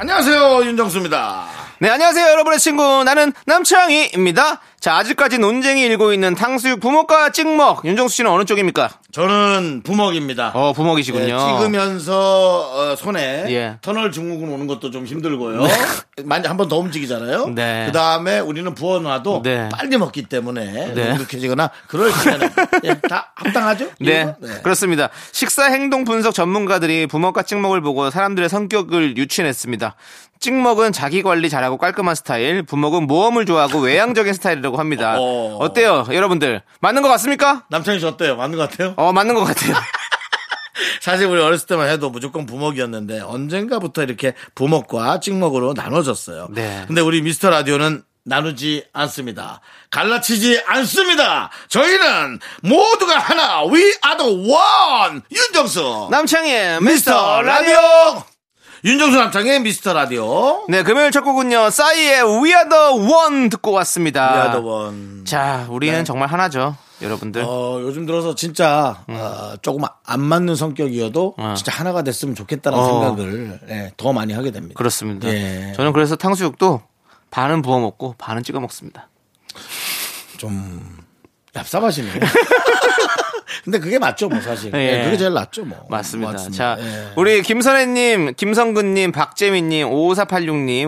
안녕하세요 윤정수입니다. 네, 안녕하세요, 여러분의 친구. 나는 남창희입니다. 자, 아직까지 논쟁이 일고 있는 탕수육 부먹과 찍먹. 윤정수 씨는 어느 쪽입니까? 저는 부먹입니다. 어, 부먹이시군요. 예, 찍으면서 어, 손에 예. 터널 증후군 오는 것도 좀 힘들고요. 많이 한번 더 움직이잖아요. 네. 그 다음에 우리는 부어놔도 네. 빨리 먹기 때문에 네. 눅눅해지거나 그럴 때는 예, 다 합당하죠? 네, 이거는? 그렇습니다. 식사 행동 분석 전문가들이 부먹과 찍먹을 보고 사람들의 성격을 유추해냈습니다. 찍먹은 자기 관리 잘하고 깔끔한 스타일, 부먹은 모험을 좋아하고 외향적인 스타일이라고 합니다. 어. 어때요, 여러분들? 맞는 것 같습니까? 남창이 저 어때요? 맞는 것 같아요? 어, 맞는 것 같아요. 사실 우리 어렸을 때만 해도 무조건 부먹이었는데 언젠가부터 이렇게 부먹과 찍먹으로 나눠졌어요. 네. 근데 우리 미스터 라디오는 나누지 않습니다. 갈라치지 않습니다. 저희는 모두가 하나. We are the one. 윤정수. 남창희의 미스터 라디오. 윤정수 남창의 미스터 라디오. 네, 금요일 첫 곡은요, 싸이의 We Are the One 듣고 왔습니다. We are the one. 자, 우리는 정말 하나죠, 여러분들. 어, 요즘 들어서 진짜 어, 조금 안 맞는 성격이어도 어. 진짜 하나가 됐으면 좋겠다는 어. 생각을 예, 더 많이 하게 됩니다. 그렇습니다. 예. 저는 그래서 탕수육도 반은 부어 먹고 반은 찍어 먹습니다. 좀 얍삽하시네. 근데 그게 맞죠, 뭐 사실. 예. 예, 그게 제일 낫죠, 뭐. 맞습니다. 맞습니다. 자, 예. 우리 김선혜님, 김성근님, 박재민님, 5486님,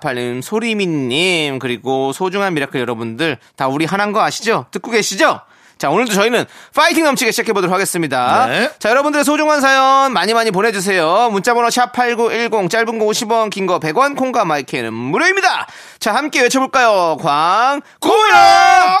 5148님, 소리민님, 그리고 소중한 미라클 여러분들 다 우리 하나인 거 아시죠? 듣고 계시죠? 자, 오늘도 저희는 파이팅 넘치게 시작해보도록 하겠습니다. 네. 자, 여러분들의 소중한 사연 많이 많이 보내주세요. 문자번호 샵8910, 짧은 거 50원, 긴 거 100원, 콩과 마이케이는 무료입니다. 자, 함께 외쳐볼까요? 광, 고야!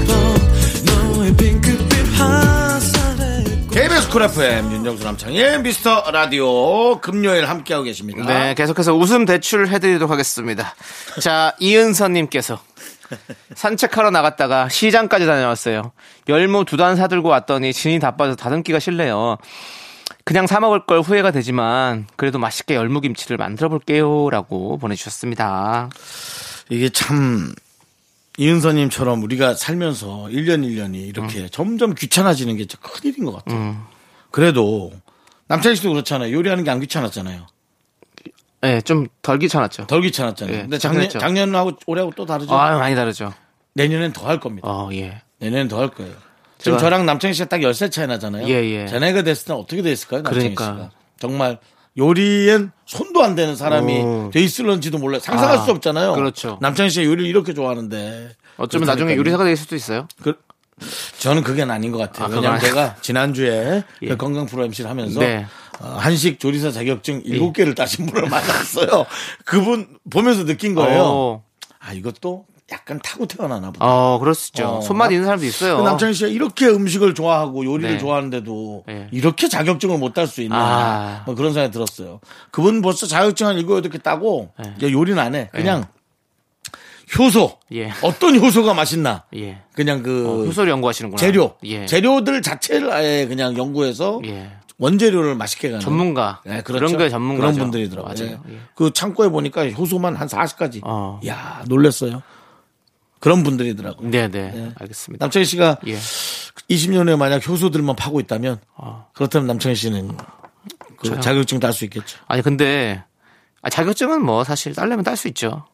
KBS 쿨 FM 윤정수 남창의 미스터 라디오 금요일 함께하고 계십니다 네, 계속해서 웃음 대출 해드리도록 하겠습니다. 자, 이은서님께서 산책하러 나갔다가 시장까지 다녀왔어요. 열무 두 단 사들고 왔더니 진이 다 빠져 다듬기가 싫네요. 그냥 사 먹을 걸 후회가 되지만 그래도 맛있게 열무김치를 만들어 볼게요라고 보내주셨습니다. 이게 참 이은서님처럼 우리가 살면서 1년 1년이 이렇게 점점 귀찮아지는 게 큰일인 것 같아요. 그래도 남창희 씨도 그렇잖아요. 요리하는 게 안 귀찮았잖아요. 네, 좀 덜 귀찮았죠. 덜 귀찮았잖아요. 예, 근데 작년. 작년하고 올해하고 또 다르죠. 아, 많이 다르죠. 내년엔 더 할 겁니다. 어, 예. 내년엔 더 할 거예요. 지금 제가- 저랑 남창희 씨가 딱 10살 차이 나잖아요. 예, 예. 제 나이가 됐을 때는 어떻게 됐을까요? 남창희 그러니까. 씨가. 정말 요리엔 손도 안 되는 사람이 오. 돼 있을런지도 몰라요. 상상할 아, 수 없잖아요. 그렇죠. 남창희 씨가 요리를 이렇게 좋아하는데. 어쩌면 나중에 그렇다니까요. 요리사가 될 수도 있어요. 그, 저는 그게 아닌 것 같아요. 아, 그건 왜냐하면 아니- 제가 지난주에 예. 그 건강 프로 MC를 하면서 네. 어, 한식 조리사 자격증 일곱 개를 따신 분을 만났어요. 그분 보면서 느낀 거예요. 어, 아, 이것도 약간 타고 태어나나 보다. 어, 있죠. 어. 손맛 있는 사람도 있어요. 그 남창희 씨가 이렇게 음식을 좋아하고 요리를 네. 좋아하는데도 네. 이렇게 자격증을 못 딸 수 있나 아. 뭐 그런 생각이 들었어요. 그분 벌써 자격증 한 일곱 여덟 개 따고 네. 요리는 안 해. 그냥 효소 예. 어떤 효소가 맛있나 예. 그냥 그 어, 효소를 연구하시는구나. 재료 예. 재료들 자체를 아예 그냥 연구해서 예. 원재료를 맛있게 가는 전문가. 네, 그렇죠. 그런 게 전문가죠. 그런 분들이더라고요. 맞아요. 예. 예. 그 창고에 보니까 효소만 한 40가지. 어. 야 놀랬어요. 그런 분들이더라고요. 네, 네. 알겠습니다. 남창희 씨가 예. 20년 후에 만약 효소들만 파고 있다면 아. 그렇다면 남창희 씨는 그 자격증 딸 수 있겠죠. 아니 근데 아, 자격증은 뭐 사실 딸려면 딸 수 있죠.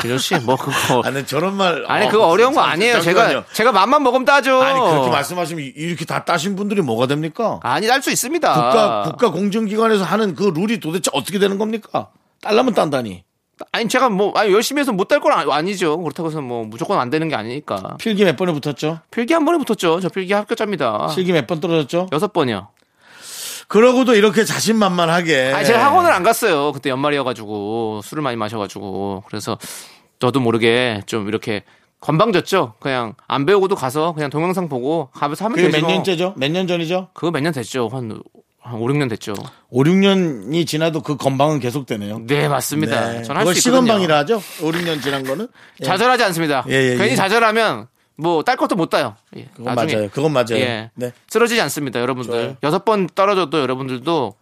기준 씨, 뭐 그거 아니 저런 말 아니 어, 그거 어려운 거 잠- 아니에요. 잠깐만요. 제가 제가 맘만 먹으면 따죠. 아니 그렇게 말씀하시면 이렇게 다 따신 분들이 뭐가 됩니까? 아니 딸 수 있습니다. 국가 국가 공정기관에서 하는 그 룰이 도대체 어떻게 되는 겁니까? 딸라면 딴다니. 아니 제가 뭐 아니 열심히 해서 못 딸 건 아니죠. 그렇다고 해서 뭐 무조건 안 되는 게 아니니까. 필기 몇 번에 붙었죠? 필기 한 번에 붙었죠. 저 필기 합격자입니다. 실기 몇 번 떨어졌죠? 여섯 번이요. 그러고도 이렇게 자신만만하게. 아니 제가 학원을 안 갔어요. 그때 연말이어가지고 술을 많이 마셔가지고 그래서 저도 모르게 좀 이렇게 건방졌죠. 그냥 안 배우고도 가서 그냥 동영상 보고 가면서 하면 되지 몇 뭐. 년째죠? 몇 년 전이죠? 그거 몇 년 됐죠. 한, 한 5, 6년 됐죠. 5, 6년이 지나도 그 건방은 계속되네요. 네, 맞습니다. 네. 저는 할 그걸 수 있거든요. 시건방이라 하죠? 5, 6년 지난 거는? 예. 좌절하지 않습니다. 예, 예, 괜히 예. 좌절하면 뭐 딸 것도 못 따요. 예, 그건 나중에. 맞아요. 그건 맞아요. 예. 네. 쓰러지지 않습니다, 여러분들. 좋아요. 여섯 번 떨어져도 여러분들도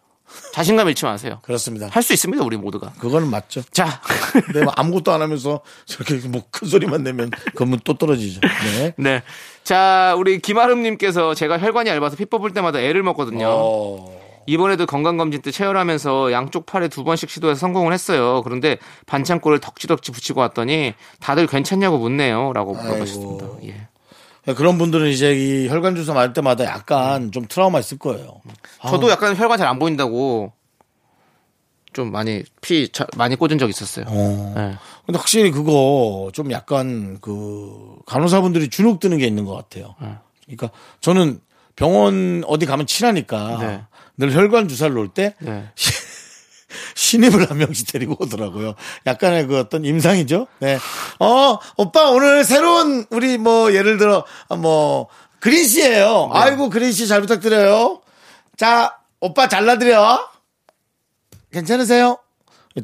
자신감 잃지 마세요. 그렇습니다. 할 수 있습니다, 우리 모두가. 그거는 맞죠. 자, 근데 뭐 아무것도 안 하면서 저렇게 뭐 큰 소리만 내면 그러면 또 떨어지죠. 네. 네. 자, 우리 김아름님께서 제가 혈관이 얇아서 피 뽑을 때마다 애를 먹거든요. 어. 이번에도 건강검진 때 체열하면서 양쪽 팔에 두 번씩 시도해서 성공을 했어요. 그런데 반창고를 덕지덕지 붙이고 왔더니 다들 괜찮냐고 묻네요. 라고 물어봤습니다. 예. 그런 분들은 이제 이 혈관 주사 맞을 때마다 약간 좀 트라우마 있을 거예요. 저도 약간 혈관 잘 안 보인다고 좀 많이 피 자- 많이 꽂은 적 있었어요. 어. 네. 근데 확실히 그거 좀 약간 그 간호사분들이 주눅 드는 게 있는 것 같아요. 그러니까 저는 병원 어디 가면 친하니까 네. 늘 혈관 주사를 놓을 때 네. 신입을 한 명씩 데리고 오더라고요. 약간의 그 어떤 임상이죠. 네. 어, 오빠 오늘 새로운 우리 뭐 예를 들어 뭐 그린 씨예요. 네. 아이고 그린 씨 잘 부탁드려요. 자, 오빠 잘라드려. 괜찮으세요?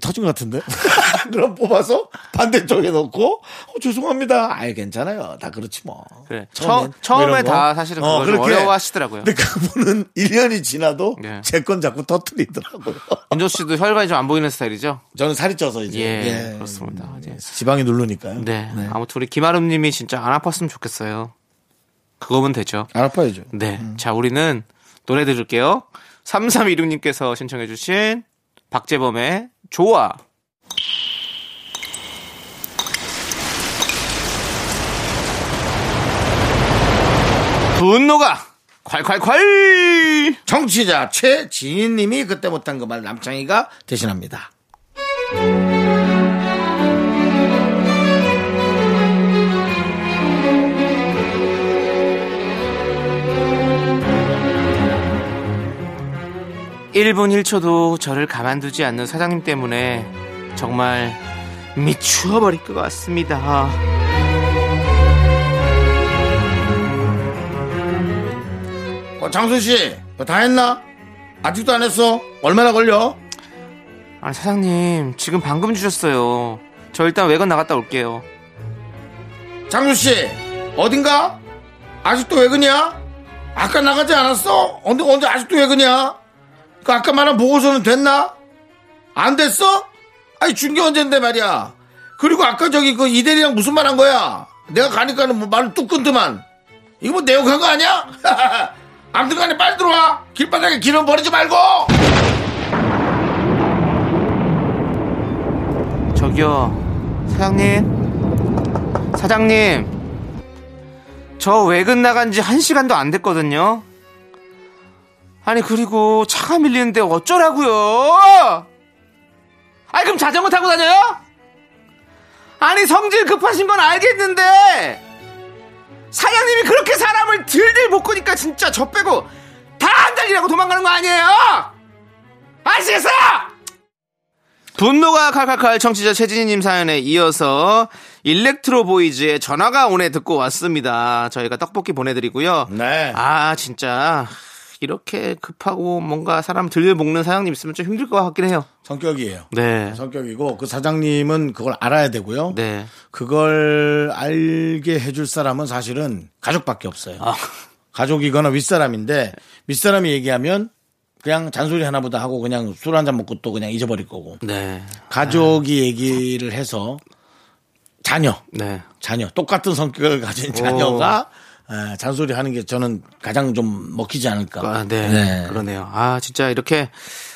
터진 것 같은데. 그럼 뽑아서 반대쪽에 놓고 어, 죄송합니다. 아이 괜찮아요. 다 그렇지 뭐. 그래. 처음엔 처, 뭐 음에. 다 사실은 그걸 좀 그렇게. 어려워하시더라고요. 근데 그분은 1년이 지나도 네. 제건 자꾸 터트리더라고요. 윤조 씨도 혈관이 좀 안 보이는 스타일이죠? 저는 살이 쪄서 이제 예, 그렇습니다. 예. 지방이 누르니까요. 네. 아무튼 우리 김아름 님이 진짜 안 아팠으면 좋겠어요. 그거면 되죠. 안 아파야죠. 네. 자, 우리는 노래 들을게요. 3316님께서 신청해주신 박재범의 좋아. 분노가 콸콸콸! 정치자 최지인님이 그때 못한 그 말 남창희가 대신합니다. 일분 1초도 저를 가만두지 않는 사장님 때문에 정말 미추어버릴 것 같습니다. 어, 장순 씨, 다 했나? 아직도 안 했어? 얼마나 걸려? 아니 사장님 지금 방금 주셨어요. 저 일단 외근 나갔다 올게요. 장순 씨, 어딘가? 아직도 외근이야? 아까 나가지 않았어? 언제 언제 아직도 외근이야? 그 아까 말한 보고서는 됐나? 안 됐어? 아니 준 게 언젠데 말이야. 그리고 아까 저기 그 이대리랑 무슨 말 한 거야? 내가 가니까는 뭐 말을 뚝 끊더만. 이거 뭐 내욕한 거 아니야? 아무튼 간에 빨리 들어와. 길바닥에 기름 버리지 말고. 저기요 사장님 사장님 저 외근 나간 지 한 시간도 안 됐거든요. 아니 그리고 차가 밀리는데 어쩌라고요? 아니 그럼 자전거 타고 다녀요? 아니 성질 급하신 건 알겠는데 사장님이 그렇게 사람을 들들 못 끄니까 진짜 저 빼고 다 안 달리라고 도망가는 거 아니에요? 아시겠어요? 분노가 칼칼칼 청취자 최진희님 사연에 이어서 일렉트로 보이즈의 전화가 오네 듣고 왔습니다. 저희가 떡볶이 보내드리고요. 네. 아 진짜 이렇게 급하고 뭔가 사람 들들 볶는 사장님 있으면 좀 힘들 것 같긴 해요. 성격이에요. 네. 성격이고 그 사장님은 그걸 알아야 되고요. 네. 그걸 알게 해줄 사람은 사실은 가족밖에 없어요. 아. 가족이거나 윗사람인데 윗사람이 얘기하면 그냥 잔소리 하나보다 하고 그냥 술 한 잔 먹고 또 그냥 잊어버릴 거고 네. 가족이 얘기를 해서 자녀, 네. 자녀, 똑같은 성격을 가진 자녀가 에, 잔소리 하는 게 저는 가장 좀 먹히지 않을까. 아, 네. 그러네요. 아, 진짜 이렇게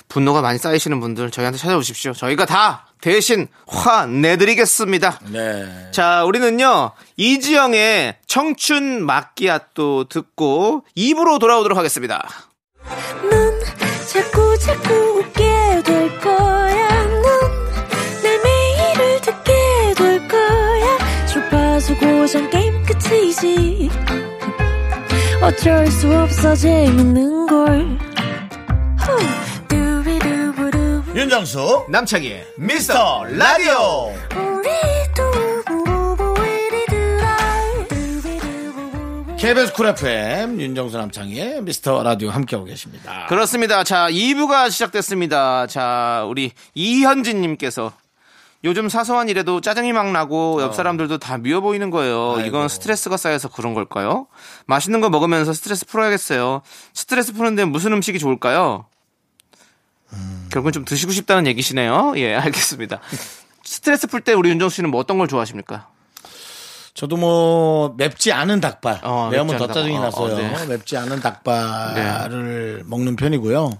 분노가 많이 쌓이시는 분들 저희한테 찾아오십시오. 저희가 다 대신 화 내드리겠습니다. 네. 자, 우리는요, 이지영의 청춘 마끼아또 듣고 입으로 돌아오도록 하겠습니다. 넌 자꾸 자꾸 웃게 될 거야. 넌내 매일을 듣게 될 거야. 주파수 고정 게임 끝이지. 어쩔 수 없어 재밌는 걸. 윤정수 남창희의 미스터 라디오. KBS 쿨 FM 윤정수 남창희의 미스터 라디오 함께하고 계십니다. 그렇습니다. 자, 2부가 시작됐습니다. 자, 우리 이현진님께서 요즘 사소한 일에도 짜증이 막 나고 옆 사람들도 다 미워 보이는 거예요. 이건 스트레스가 쌓여서 그런 걸까요? 맛있는 거 먹으면서 스트레스 풀어야겠어요. 스트레스 푸는데 무슨 음식이 좋을까요? 결국은 좀 드시고 싶다는 얘기시네요. 예, 알겠습니다. 스트레스 풀 때 우리 윤정수 씨는 뭐 어떤 걸 좋아하십니까? 저도 뭐 맵지 않은 닭발 어, 매우면 더 짜증이 닭발. 어, 나서요. 네. 맵지 않은 닭발을 먹는 편이고요.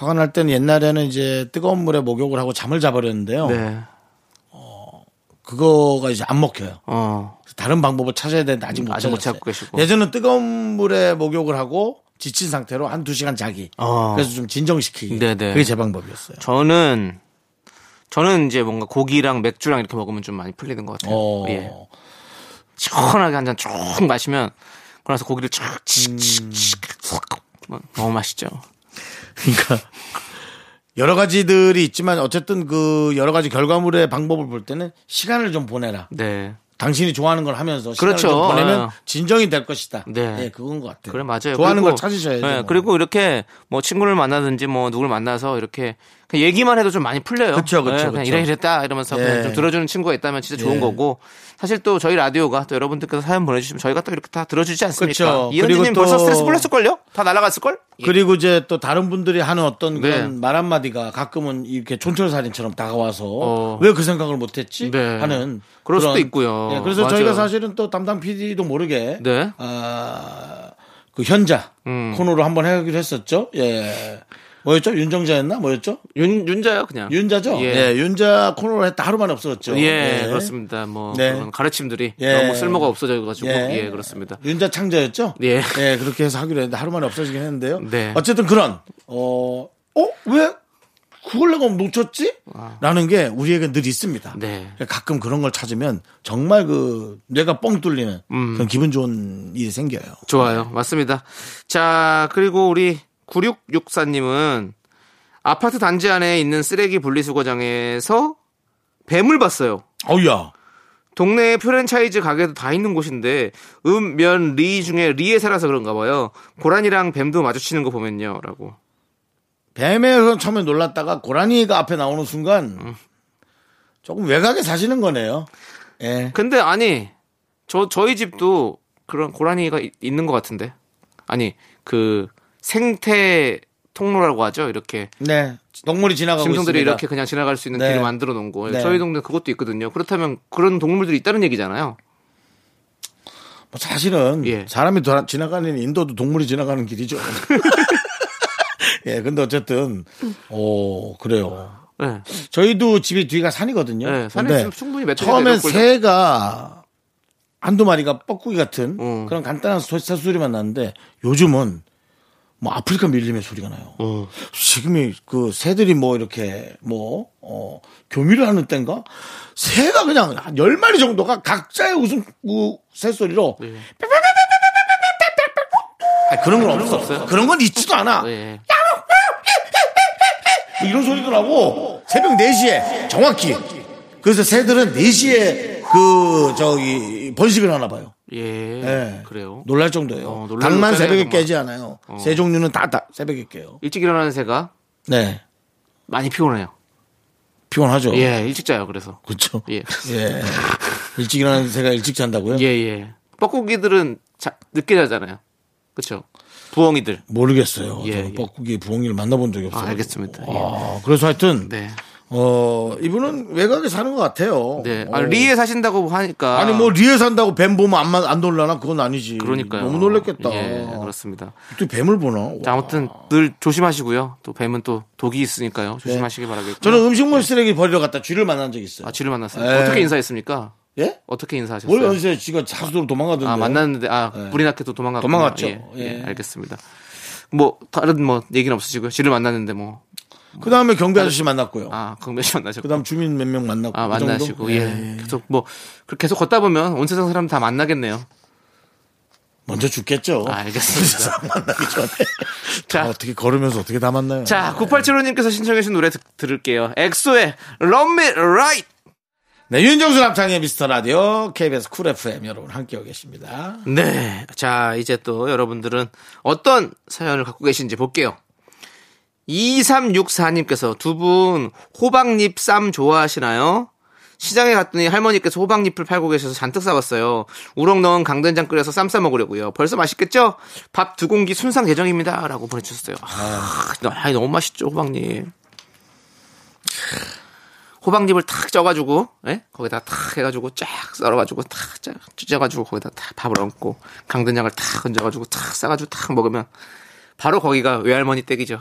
화가 날 때는 옛날에는 이제 뜨거운 물에 목욕을 하고 잠을 자버렸는데요. 네. 그거가 이제 안 먹혀요. 어. 다른 방법을 찾아야 되는데 아직 못 아직 못 찾았어요. 찾고 계시고. 예전은 뜨거운 물에 목욕을 하고 지친 상태로 한 두 시간 자기. 어. 그래서 좀 진정시키기. 네네. 그게 제 방법이었어요. 저는 저는 이제 뭔가 고기랑 맥주랑 이렇게 먹으면 좀 많이 풀리는 것 같아요. 어. 예. 시원하게 한 잔 쭉 마시면 그러나서 고기를 쫙 칙칙칙 너무 맛있죠. 그러니까 여러 가지들이 있지만 어쨌든 그 여러 가지 결과물의 방법을 볼 때는 시간을 좀 보내라. 네. 당신이 좋아하는 걸 하면서 시간을 그렇죠. 좀 보내면 예. 진정이 될 것이다. 네. 예, 그건 것 같아요. 그래 맞아요. 좋아하는 그리고- 걸 찾으셔야죠. 네, 뭐. 그리고 이렇게 뭐 친구를 만나든지 뭐 누굴 만나서 이렇게 얘기만 해도 좀 많이 풀려요. 그쵸, 그쵸, 네. 이래 이랬다 이러면서 예. 그냥 좀 들어주는 친구가 있다면 진짜 좋은 예. 거고 사실 또 저희 라디오가 또 여러분들께서 사연 보내주시면 저희가 또 이렇게 다 들어주지 않습니까? 그쵸. 이현진님 벌써 스트레스 풀렸을 걸요? 다 날아갔을 걸? 그리고 이제 또 다른 분들이 하는 어떤 네. 그런 말 한마디가 가끔은 이렇게 촌철살인처럼 다가와서 어. 왜그 생각을 못했지 네. 하는 그럴 그런- 수도 있고요. 예, 그래서 맞아요. 저희가 사실은 또 담당 PD도 모르게 네. 아, 그 현자 음. 코너로 한번 해기로 했었죠. 예. 뭐였죠? 윤정자였나? 뭐였죠? 윤 윤자요 그냥. 윤자죠? 예. 예. 윤자 코너로 했다 하루 만에 없어졌죠. 예, 그렇습니다. 뭐 네. 그런 가르침들이 예. 너무 쓸모가 없어져가지고 예. 예, 그렇습니다. 윤자 창자였죠? 예. 그렇게 해서 하기로 했는데 하루 만에 없어지긴 했는데요. 네. 어쨌든 그런, 어, 어? 왜 그걸 내가 놓쳤지? 라는 게 우리에게 늘 있습니다. 아. 네. 가끔 그런 걸 찾으면 정말 그 뇌가 뻥 뚫리는 음. 그런 기분 좋은 일이 생겨요. 좋아요. 맞습니다. 자, 그리고 우리 9664님은 아파트 단지 안에 있는 쓰레기 분리수거장에서 뱀을 봤어요. 어우야. 동네 프랜차이즈 가게도 다 있는 곳인데 음, 면, 리 중에 리에 살아서 그런가 봐요. 고라니랑 뱀도 마주치는 거 보면요. 라고. 뱀에서 처음에 놀랐다가 고라니가 앞에 나오는 순간 조금 외곽에 사시는 거네요. 예. 근데 아니, 저, 저희 집도 그런 고라니가 이- 있는 것 같은데. 아니, 그 생태 통로라고 하죠. 이렇게 네. 동물이 지나가고 짐승들이 있습니다. 이렇게 그냥 지나갈 수 있는 네. 길을 만들어 놓은 거. 네. 저희 동네 그것도 있거든요. 그렇다면 그런 동물들이 있다는 얘기잖아요. 뭐 사실은 예. 사람이 돌아- 지나가는 인도도 동물이 지나가는 길이죠. 예, 근데 어쨌든 오 그래요. 네. 저희도 집이 뒤가 산이거든요. 네, 산에 충분히 몇 처음엔. 새가 한두 마리가 뻐꾸기 같은 음. 그런 간단한 소- 새소리만 나는데 요즘은 뭐 아프리카 밀림의 소리가 나요. 음. 지금이 그 새들이 뭐 이렇게 뭐, 어, 교미를 하는 땐가? 새가 그냥 한 10마리 정도가 각자의 웃음, 우, 새소리로 네. 아니, 그런 건 없어. 없어요? 그런 건 있지도 않아. 네. 뭐 이런 소리도 나고 새벽 4시에 정확히. 그래서 새들은 4시에 그 저기 번식을 하나 봐요. 예. 예. 그래요. 놀랄 정도예요. 어, 놀랄 닭만 새벽에 정말. 깨지 않아요. 새 종류는 다, 다 새벽에 깨요. 일찍 일어나는 새가 네. 많이 피곤해요. 피곤하죠. 예, 일찍 자요. 그래서. 그렇죠. 예. 예. 일찍 일어나는 새가 일찍 잔다고요? 예, 예. 뻐꾸기들은 자, 늦게 자잖아요. 그렇죠. 부엉이들. 모르겠어요. 예, 저는 예. 뻐꾸기 부엉이를 만나본 적이 없어요. 아, 알겠습니다. 예. 아, 그래서 하여튼 네. 어, 이분은 외곽에 사는 것 같아요. 네. 아, 어. 리에 사신다고 하니까. 아니 뭐 리에 산다고 뱀 보면 안, 만- 안 놀라나? 그건 아니지. 그러니까요. 너무 놀랬겠다. 예, 그렇습니다. 또 뱀을 보나? 자, 아무튼 늘 조심하시고요. 또 뱀은 또 독이 있으니까요. 조심하시기 바라겠고요. 네. 저는 음식물 쓰레기 버리러 갔다 쥐를 만난 적 있어요. 아, 쥐를 만났어요. 예. 어떻게 인사했습니까? 예? 어떻게 인사하셨어요? 뭘 연세 쥐가 자수로 도망가던데. 아, 만났는데, 아, 불이 났게 또 도망갔고. 도망갔죠. 예, 예, 예. 알겠습니다. 뭐, 다른 뭐, 얘기는 없으시고요. 쥐를 만났는데 뭐, 그 다음에 경비 아저씨 만났고요. 아, 강배씨 만나셨고. 그 다음 주민 몇 명 만났고. 아, 그 정도? 만나시고, 예. 계속 뭐, 그렇게 계속 걷다 보면 온 세상 사람 다 만나겠네요. 먼저 죽겠죠. 아, 알겠습니다. 만나기 전에. 자. 자, 어떻게 걸으면서 어떻게 다 만나요? 자, 9875님께서 신청해주신 노래 듣, 들을게요. 엑소의 Love Me Right! 네, 윤정수 남창희의 미스터 라디오 KBS 쿨 FM 여러분 함께하고 계십니다. 네. 자, 이제 또 여러분들은 어떤 사연을 갖고 계신지 볼게요. 2364님께서 두 분 호박잎 쌈 좋아하시나요? 시장에 갔더니 할머니께서 호박잎을 팔고 계셔서 잔뜩 사왔어요. 우렁 넣은 강된장 끓여서 쌈 싸 먹으려고요. 벌써 맛있겠죠? 밥 두 공기 순삭 예정입니다. 라고 보내주셨어요. 아, 아, 너무 맛있죠, 호박잎. 호박잎을 탁 쪄가지고, 예? 거기다 탁 해가지고 쫙 썰어가지고 탁 짜- 찢어가지고 거기다 탁 밥을 얹고 강된장을 탁 얹어가지고 탁 싸가지고 탁 먹으면 바로 거기가 외할머니 댁이죠.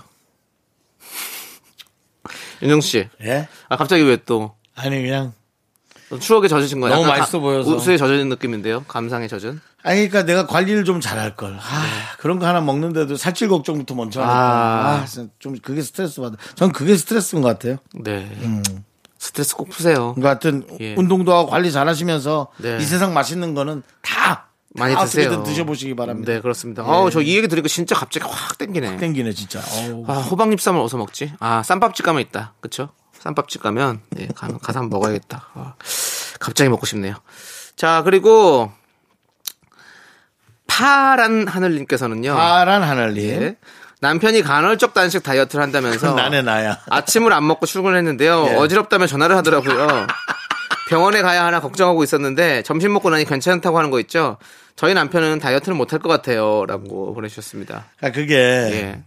윤정수 씨, 예? 아 갑자기 왜 또 아니, 그냥. 추억에 젖으신 거예요? 너무 맛있어 가- 보여서. 우수에 젖은 느낌인데요? 감상에 젖은? 아니, 그러니까 내가 관리를 좀 잘할 걸. 아, 그런 거 하나 먹는데도 살찔 걱정부터 먼저 하니까. 아. 아, 진짜 좀 그게 스트레스 받아. 전 그게 스트레스인 것 같아요. 네. 스트레스 꼭 푸세요. 그러니까 하여튼 예. 운동도 하고 관리 잘 하시면서 네. 이 세상 맛있는 거는 다 많이 다 드세요. 드셔보시기 바랍니다. 네, 그렇습니다. 어우, 저 이 얘기 들으니까 진짜 갑자기 확 땡기네. 땡기네, 진짜. 어우. 아, 호박잎 쌈을 어디서 먹지? 아, 쌈밥집 가면 있다. 그쵸? 쌈밥집 가면, 예, 가, 가서 한번 먹어야겠다. 아, 갑자기 먹고 싶네요. 자, 그리고, 파란 하늘님께서는요. 파란 하늘님. 예, 남편이 간헐적 단식 다이어트를 한다면서. 나네, 나야. 아침을 안 먹고 출근했는데요. 예. 어지럽다며 전화를 하더라고요. 병원에 가야 하나 걱정하고 있었는데 점심 먹고 나니 괜찮다고 하는 거 있죠. 저희 남편은 다이어트를 못할 것 같아요 라고 보내주셨습니다. 아, 그게 예,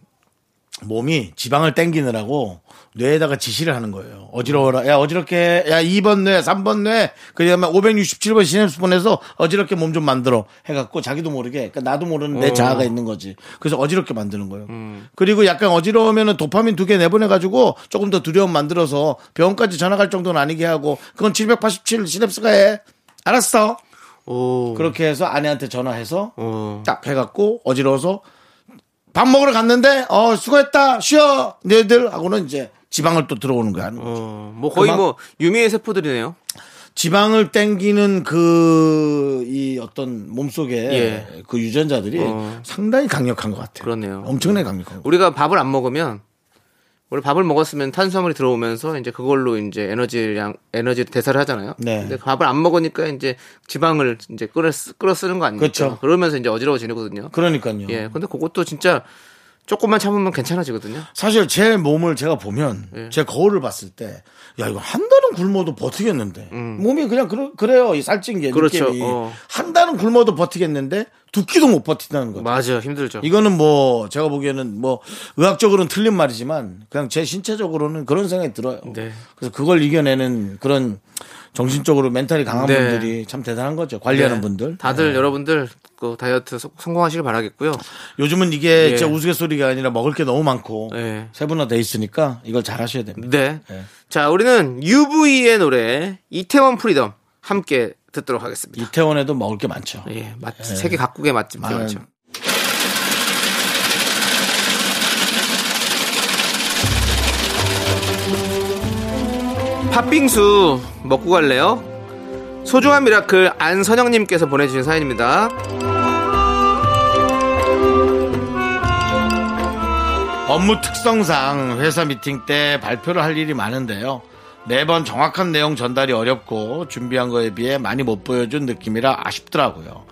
몸이 지방을 땡기느라고 뇌에다가 지시를 하는 거예요. 어지러워라. 야, 어지럽게, 야, 2번 뇌, 3번 뇌, 그 다음에 567번 시냅스 보내서 어지럽게 몸 좀 만들어. 해갖고 자기도 모르게, 그러니까 나도 모르는 내 자아가 있는 거지. 그래서 어지럽게 만드는 거예요. 그리고 약간 어지러우면은 도파민 두 개 내보내가지고 조금 더 두려움 만들어서 병원까지 전화 갈 정도는 아니게 하고, 그건 787 시냅스가 해. 알았어. 오, 그렇게 해서 아내한테 전화해서 오. 딱 해갖고 어지러워서 밥 먹으러 갔는데 어 수고했다 쉬어 너희들 하고는 이제 지방을 또 들어오는 거야. 어, 뭐 거의 뭐 유미의 세포들이네요. 지방을 땡기는 그 이 어떤 몸속에 예. 그 유전자들이 어. 상당히 강력한 것 같아요. 그러네요. 엄청나게 강력한 거. 우리가 밥을 안 먹으면 원래 밥을 먹었으면 탄수화물이 들어오면서 이제 그걸로 이제 에너지량 에너지 대사를 하잖아요. 네. 근데 밥을 안 먹으니까 이제 지방을 이제 끌어 쓰- 끌어 쓰는 거 아닙니까? 그렇죠. 그러면서 이제 어지러워지거든요. 그러니까요. 예. 근데 그것도 진짜 조금만 참으면 괜찮아지거든요. 사실 제 몸을 제가 보면 예. 제 거울을 봤을 때 야 이거 한 달은 굶어도 버티겠는데 몸이 그냥 그러, 그래요 이 살찐 게 음. 그렇죠. 느낌이 어. 한 달은 굶어도 버티겠는데 두 끼도 못 버틴다는 거죠. 맞아요. 힘들죠. 이거는 뭐 제가 보기에는 뭐 의학적으로는 틀린 말이지만 그냥 제 신체적으로는 그런 생각이 들어요. 네. 그래서 그걸 이겨내는 그런 정신적으로 멘탈이 강한 네. 분들이 참 대단한 거죠. 관리하는 네. 분들. 다들 네. 여러분들 그 다이어트 소- 성공하시길 바라겠고요. 요즘은 이게 예. 진짜 우스갯소리가 아니라 먹을 게 너무 많고 네. 세분화돼 있으니까 이걸 잘 하셔야 됩니다. 네. 네. 자, 우리는 UV의 노래 이태원 Freedom 함께 듣도록 하겠습니다. 이태원에도 먹을 게 많죠. 예, 맛 세계 각국의 맛집들 많아요. 많죠. 팥빙수 먹고 갈래요? 소중한 miracle 안선영님께서 보내주신 사연입니다. 업무 특성상 회사 미팅 때 발표를 할 일이 많은데요. 매번 정확한 내용 전달이 어렵고 준비한 거에 비해 많이 못 보여준 느낌이라 아쉽더라고요.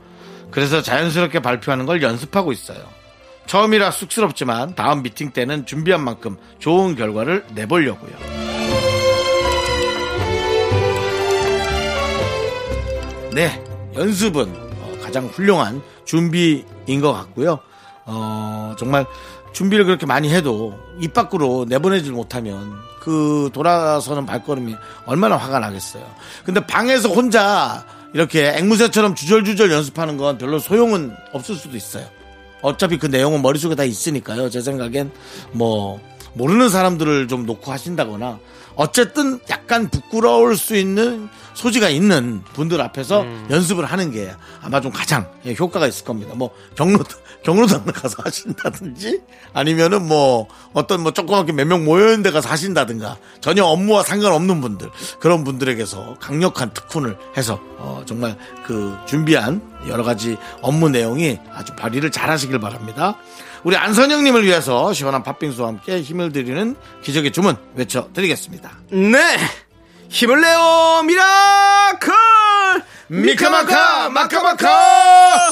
그래서 자연스럽게 발표하는 걸 연습하고 있어요. 처음이라 쑥스럽지만 다음 미팅 때는 준비한 만큼 좋은 결과를 내보려고요. 네, 연습은 어, 가장 훌륭한 준비인 것 같고요. 어, 정말 준비를 그렇게 많이 해도 입 밖으로 내보내질 못하면 그 돌아서는 발걸음이 얼마나 화가 나겠어요. 근데 방에서 혼자 이렇게 앵무새처럼 주절주절 연습하는 건 별로 소용은 없을 수도 있어요. 어차피 그 내용은 머릿속에 다 있으니까요. 제 생각엔 뭐 모르는 사람들을 좀 놓고 하신다거나 어쨌든 약간 부끄러울 수 있는 소지가 있는 분들 앞에서 연습을 하는 게 아마 좀 가장 예, 효과가 있을 겁니다. 뭐 경로 경로당 가서 하신다든지 아니면은 뭐 어떤 뭐 조그맣게 몇 명 모여 있는 데 가서 하신다든가 전혀 업무와 상관없는 분들 그런 분들에게서 강력한 특훈을 해서 어, 정말 그 준비한 여러 가지 업무 내용이 아주 발휘를 잘 하시길 바랍니다. 우리 안선영님을 위해서 시원한 팥빙수와 함께 힘을 드리는 기적의 주문 외쳐드리겠습니다. 네! 힘을 내요, miracle! 미카마카 마카마카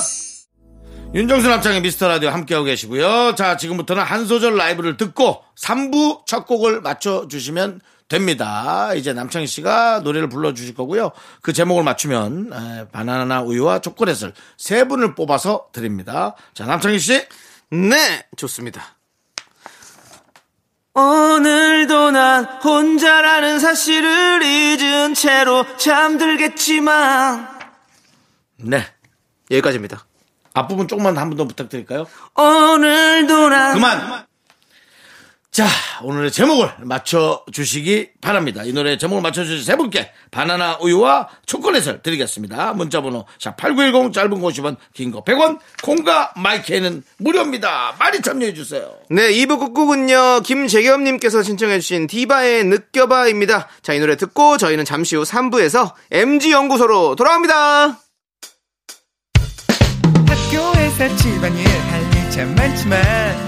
윤정수 남창희 미스터 라디오 함께하고 계시고요. 자 지금부터는 한 소절 라이브를 듣고 3부 첫 곡을 맞춰주시면 됩니다. 이제 남창희 씨가 노래를 불러주실 거고요. 그 제목을 맞추면 에, 바나나 우유와 초콜릿을 세 분을 뽑아서 드립니다. 자 남창희 씨 네, 좋습니다. 오늘도 난 혼자라는 사실을 잊은 채로 잠들겠지만 네 여기까지입니다. 앞부분 조금만 한 번 더 부탁드릴까요? 오늘도 난 그만. 자, 오늘의 제목을 맞춰주시기 바랍니다. 이 노래 제목을 맞춰주신 세 분께 바나나 우유와 초콜릿을 드리겠습니다. 문자번호 샵8910 짧은 거 50원, 긴 거 100원, 콩과 마이크는 무료입니다. 많이 참여해주세요. 네, 2부 끝곡은요, 김재겸님께서 신청해주신 디바의 느껴봐입니다. 자, 이 노래 듣고 저희는 잠시 후 3부에서 MG연구소로 돌아옵니다. 학교에서 집안일 할일참 많지만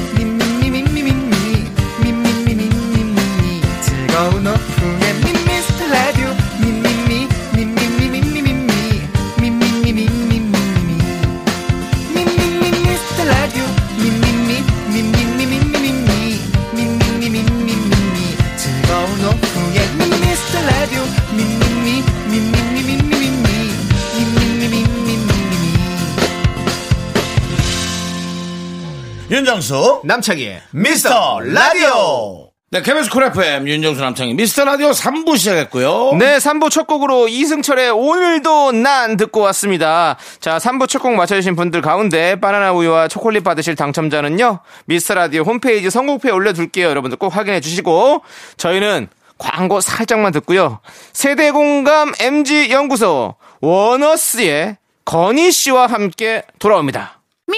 윤정수, 남창희의 미스터 라디오. 네, KBS 쿨 FM 윤정수 남창희 미스터 라디오 3부 시작했고요. 네, 3부 첫 곡으로 이승철의 오늘도 난 듣고 왔습니다. 자, 3부 첫 곡 맞춰주신 분들 가운데 바나나 우유와 초콜릿 받으실 당첨자는요, 미스터 라디오 홈페이지 선곡표에 올려둘게요. 여러분들 꼭 확인해 주시고, 저희는 광고 살짝만 듣고요. 세대공감 MG연구소 원어스의 건희 씨와 함께 돌아옵니다. Me,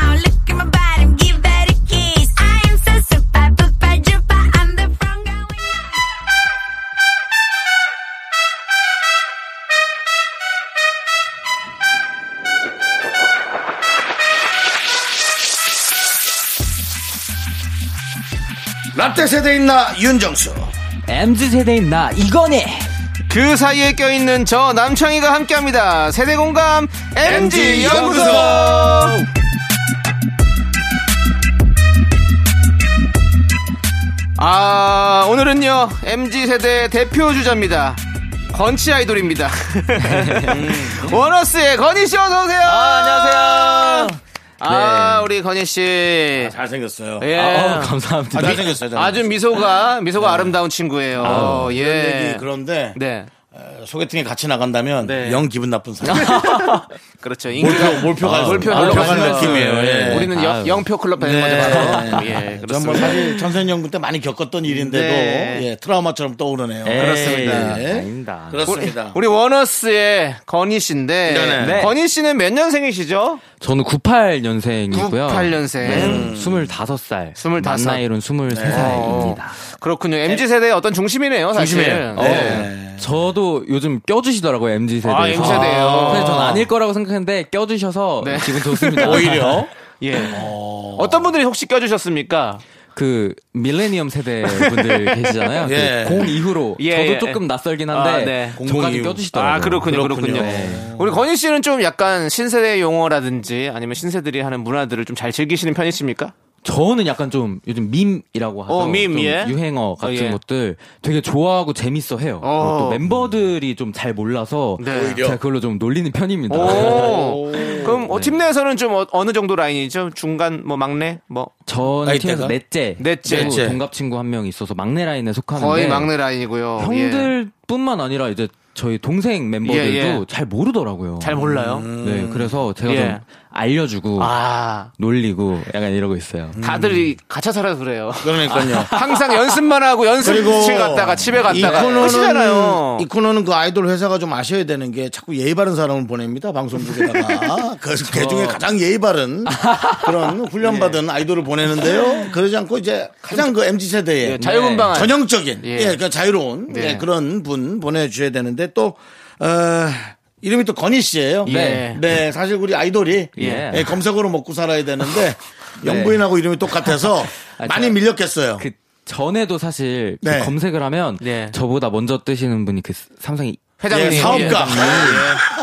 라떼 세대인 나 윤정수. MZ 세대인 나 이거네. 그 사이에 껴있는 저 남창희가 함께합니다. 세대 공감 MG 연구소. 아 오늘은요 MG 세대 대표 주자입니다. 건치 아이돌입니다. 원어스의 건희 씨 어서 오세요. 안녕하세요. 아 우리 건희 씨. 잘생겼어요. 예. 아, 감사합니다. 잘생겼어요. 아주 미소가 미소가 아름다운 친구예요. 아, 예. 얘기 그런데 네. 어, 소개팅에 같이 나간다면 네. 영 기분 나쁜 사람. 그렇죠. 몰표, 몰표가 몰표 올라가는 느낌이에요. 예. 우리는 영, 영표 클럽 다니는 거죠, 바로. 예, 전뭐 그렇습니다. 사실 천생연분 때 많이 겪었던 일인데도 네. 예, 트라우마처럼 떠오르네요. 그렇습니다. 예. 아닙니다. 그렇습니다. 우리 워너스의 건희 씨인데 네네. 네. 건희 씨는 몇 년생이시죠? 저는 98년생이고요. 98년생. 네, 25살. 25. 만 나이로는 23살입니다. 어, 그렇군요. MZ 세대의 어떤 중심이네요, 사실. 중심이에요. 네. 네. 저도 요즘 껴주시더라고요, MZ세대. 아, MZ 세대예요. 사실 전 아닐 거라고 생각했는데 껴주셔서 네. 기분 좋습니다. 오히려 예. 어떤 분들이 혹시 껴주셨습니까? 그 밀레니엄 세대 분들 계시잖아요. 예. 그 공 이후로 예, 저도 예. 조금 낯설긴 한데 아, 네. 저까지. 껴주시더라고요. 아, 그렇군요, 그렇군요. 그렇군요. 네. 우리 건희 씨는 좀 약간 신세대 용어라든지 아니면 신세들이 하는 문화들을 좀 잘 즐기시는 편이십니까? 저는 약간 좀 요즘 밈이라고 하죠. 어, 밈, 좀 예. 유행어 같은 어, 예. 것들 되게 좋아하고 재밌어 해요. 어. 또 멤버들이 좀 잘 몰라서 네. 제가 그걸로 좀 놀리는 편입니다. 오. 그럼 어, 팀 내에서는 좀 어, 느 정도 라인이죠? 중간, 뭐 막내, 뭐전 나이대가? 팀에서 넷째, 넷째. 넷째. 동갑 친구 한 명 있어서 막내 라인에 속하는데 거의 막내 라인이고요. 예. 형들뿐만 아니라 이제 저희 동생 멤버들도 예, 예. 잘 모르더라고요. 잘 몰라요. 네, 그래서 제가 예. 좀 알려주고 아, 놀리고 약간 이러고 있어요. 다들 이 갇혀 살아서 그래요. 그러니까요. 항상 연습만 하고 연습실 갔다가 집에 이 갔다가 끝이잖아요. 이 코너는 그 아이돌 회사가 좀 아셔야 되는 게 자꾸 예의 바른 사람을 보냅니다. 방송국에다가. 그, 그 중에 가장 예의 바른 그런 훈련받은 예. 아이돌을 보내는데요. 그러지 않고 이제 가장 그 MZ세대의 예, 자유분방한. 전형적인, 예. 예, 그 자유로운 네. 예, 그런 분 보내주셔야 되는데 또, 어, 이름이 또 건희 씨예요 예. 네, 사실 우리 아이돌이 예. 예, 검색어로 먹고 살아야 되는데 영부인하고 이름이 똑같아서 아, 많이 제가 밀렸겠어요. 그 전에도 사실 그 네. 검색을 하면 네. 저보다 먼저 뜨시는 분이 그 삼성이 회장님. 예, 사업가.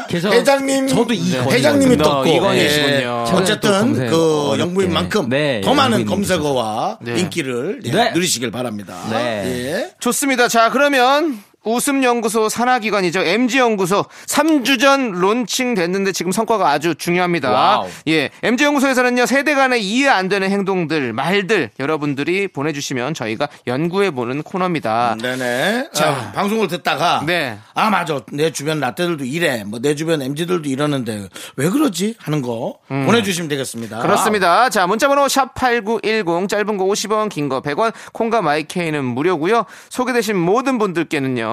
계셔 회장님, 저도 이 네. 회장님이 너 떴고. 예. 최근에 또 어쨌든 그. 영부인만큼 네, 더 많은 검색어와 네. 인기를 예, 네. 누리시길 바랍니다. 네. 예. 좋습니다. 자, 그러면 웃음연구소 산하기관이죠. MG연구소 3주 전 론칭 됐는데 지금 성과가 아주 중요합니다. 와우. 예. MG연구소에서는요, 세대 간의 이해 안 되는 행동들, 말들 여러분들이 보내주시면 저희가 연구해보는 코너입니다. 네네. 자. 자, 방송을 듣다가 네. 아 맞아 내 주변 라떼들도 이래 뭐 내 주변 MZ들도 이러는데 왜 그러지 하는 거 보내주시면 되겠습니다. 음. 그렇습니다. 자, 문자번호 샵8910, 짧은 거 50원, 긴 거 100원, 콩과 마이케이는 무료고요 소개되신 모든 분들께는요,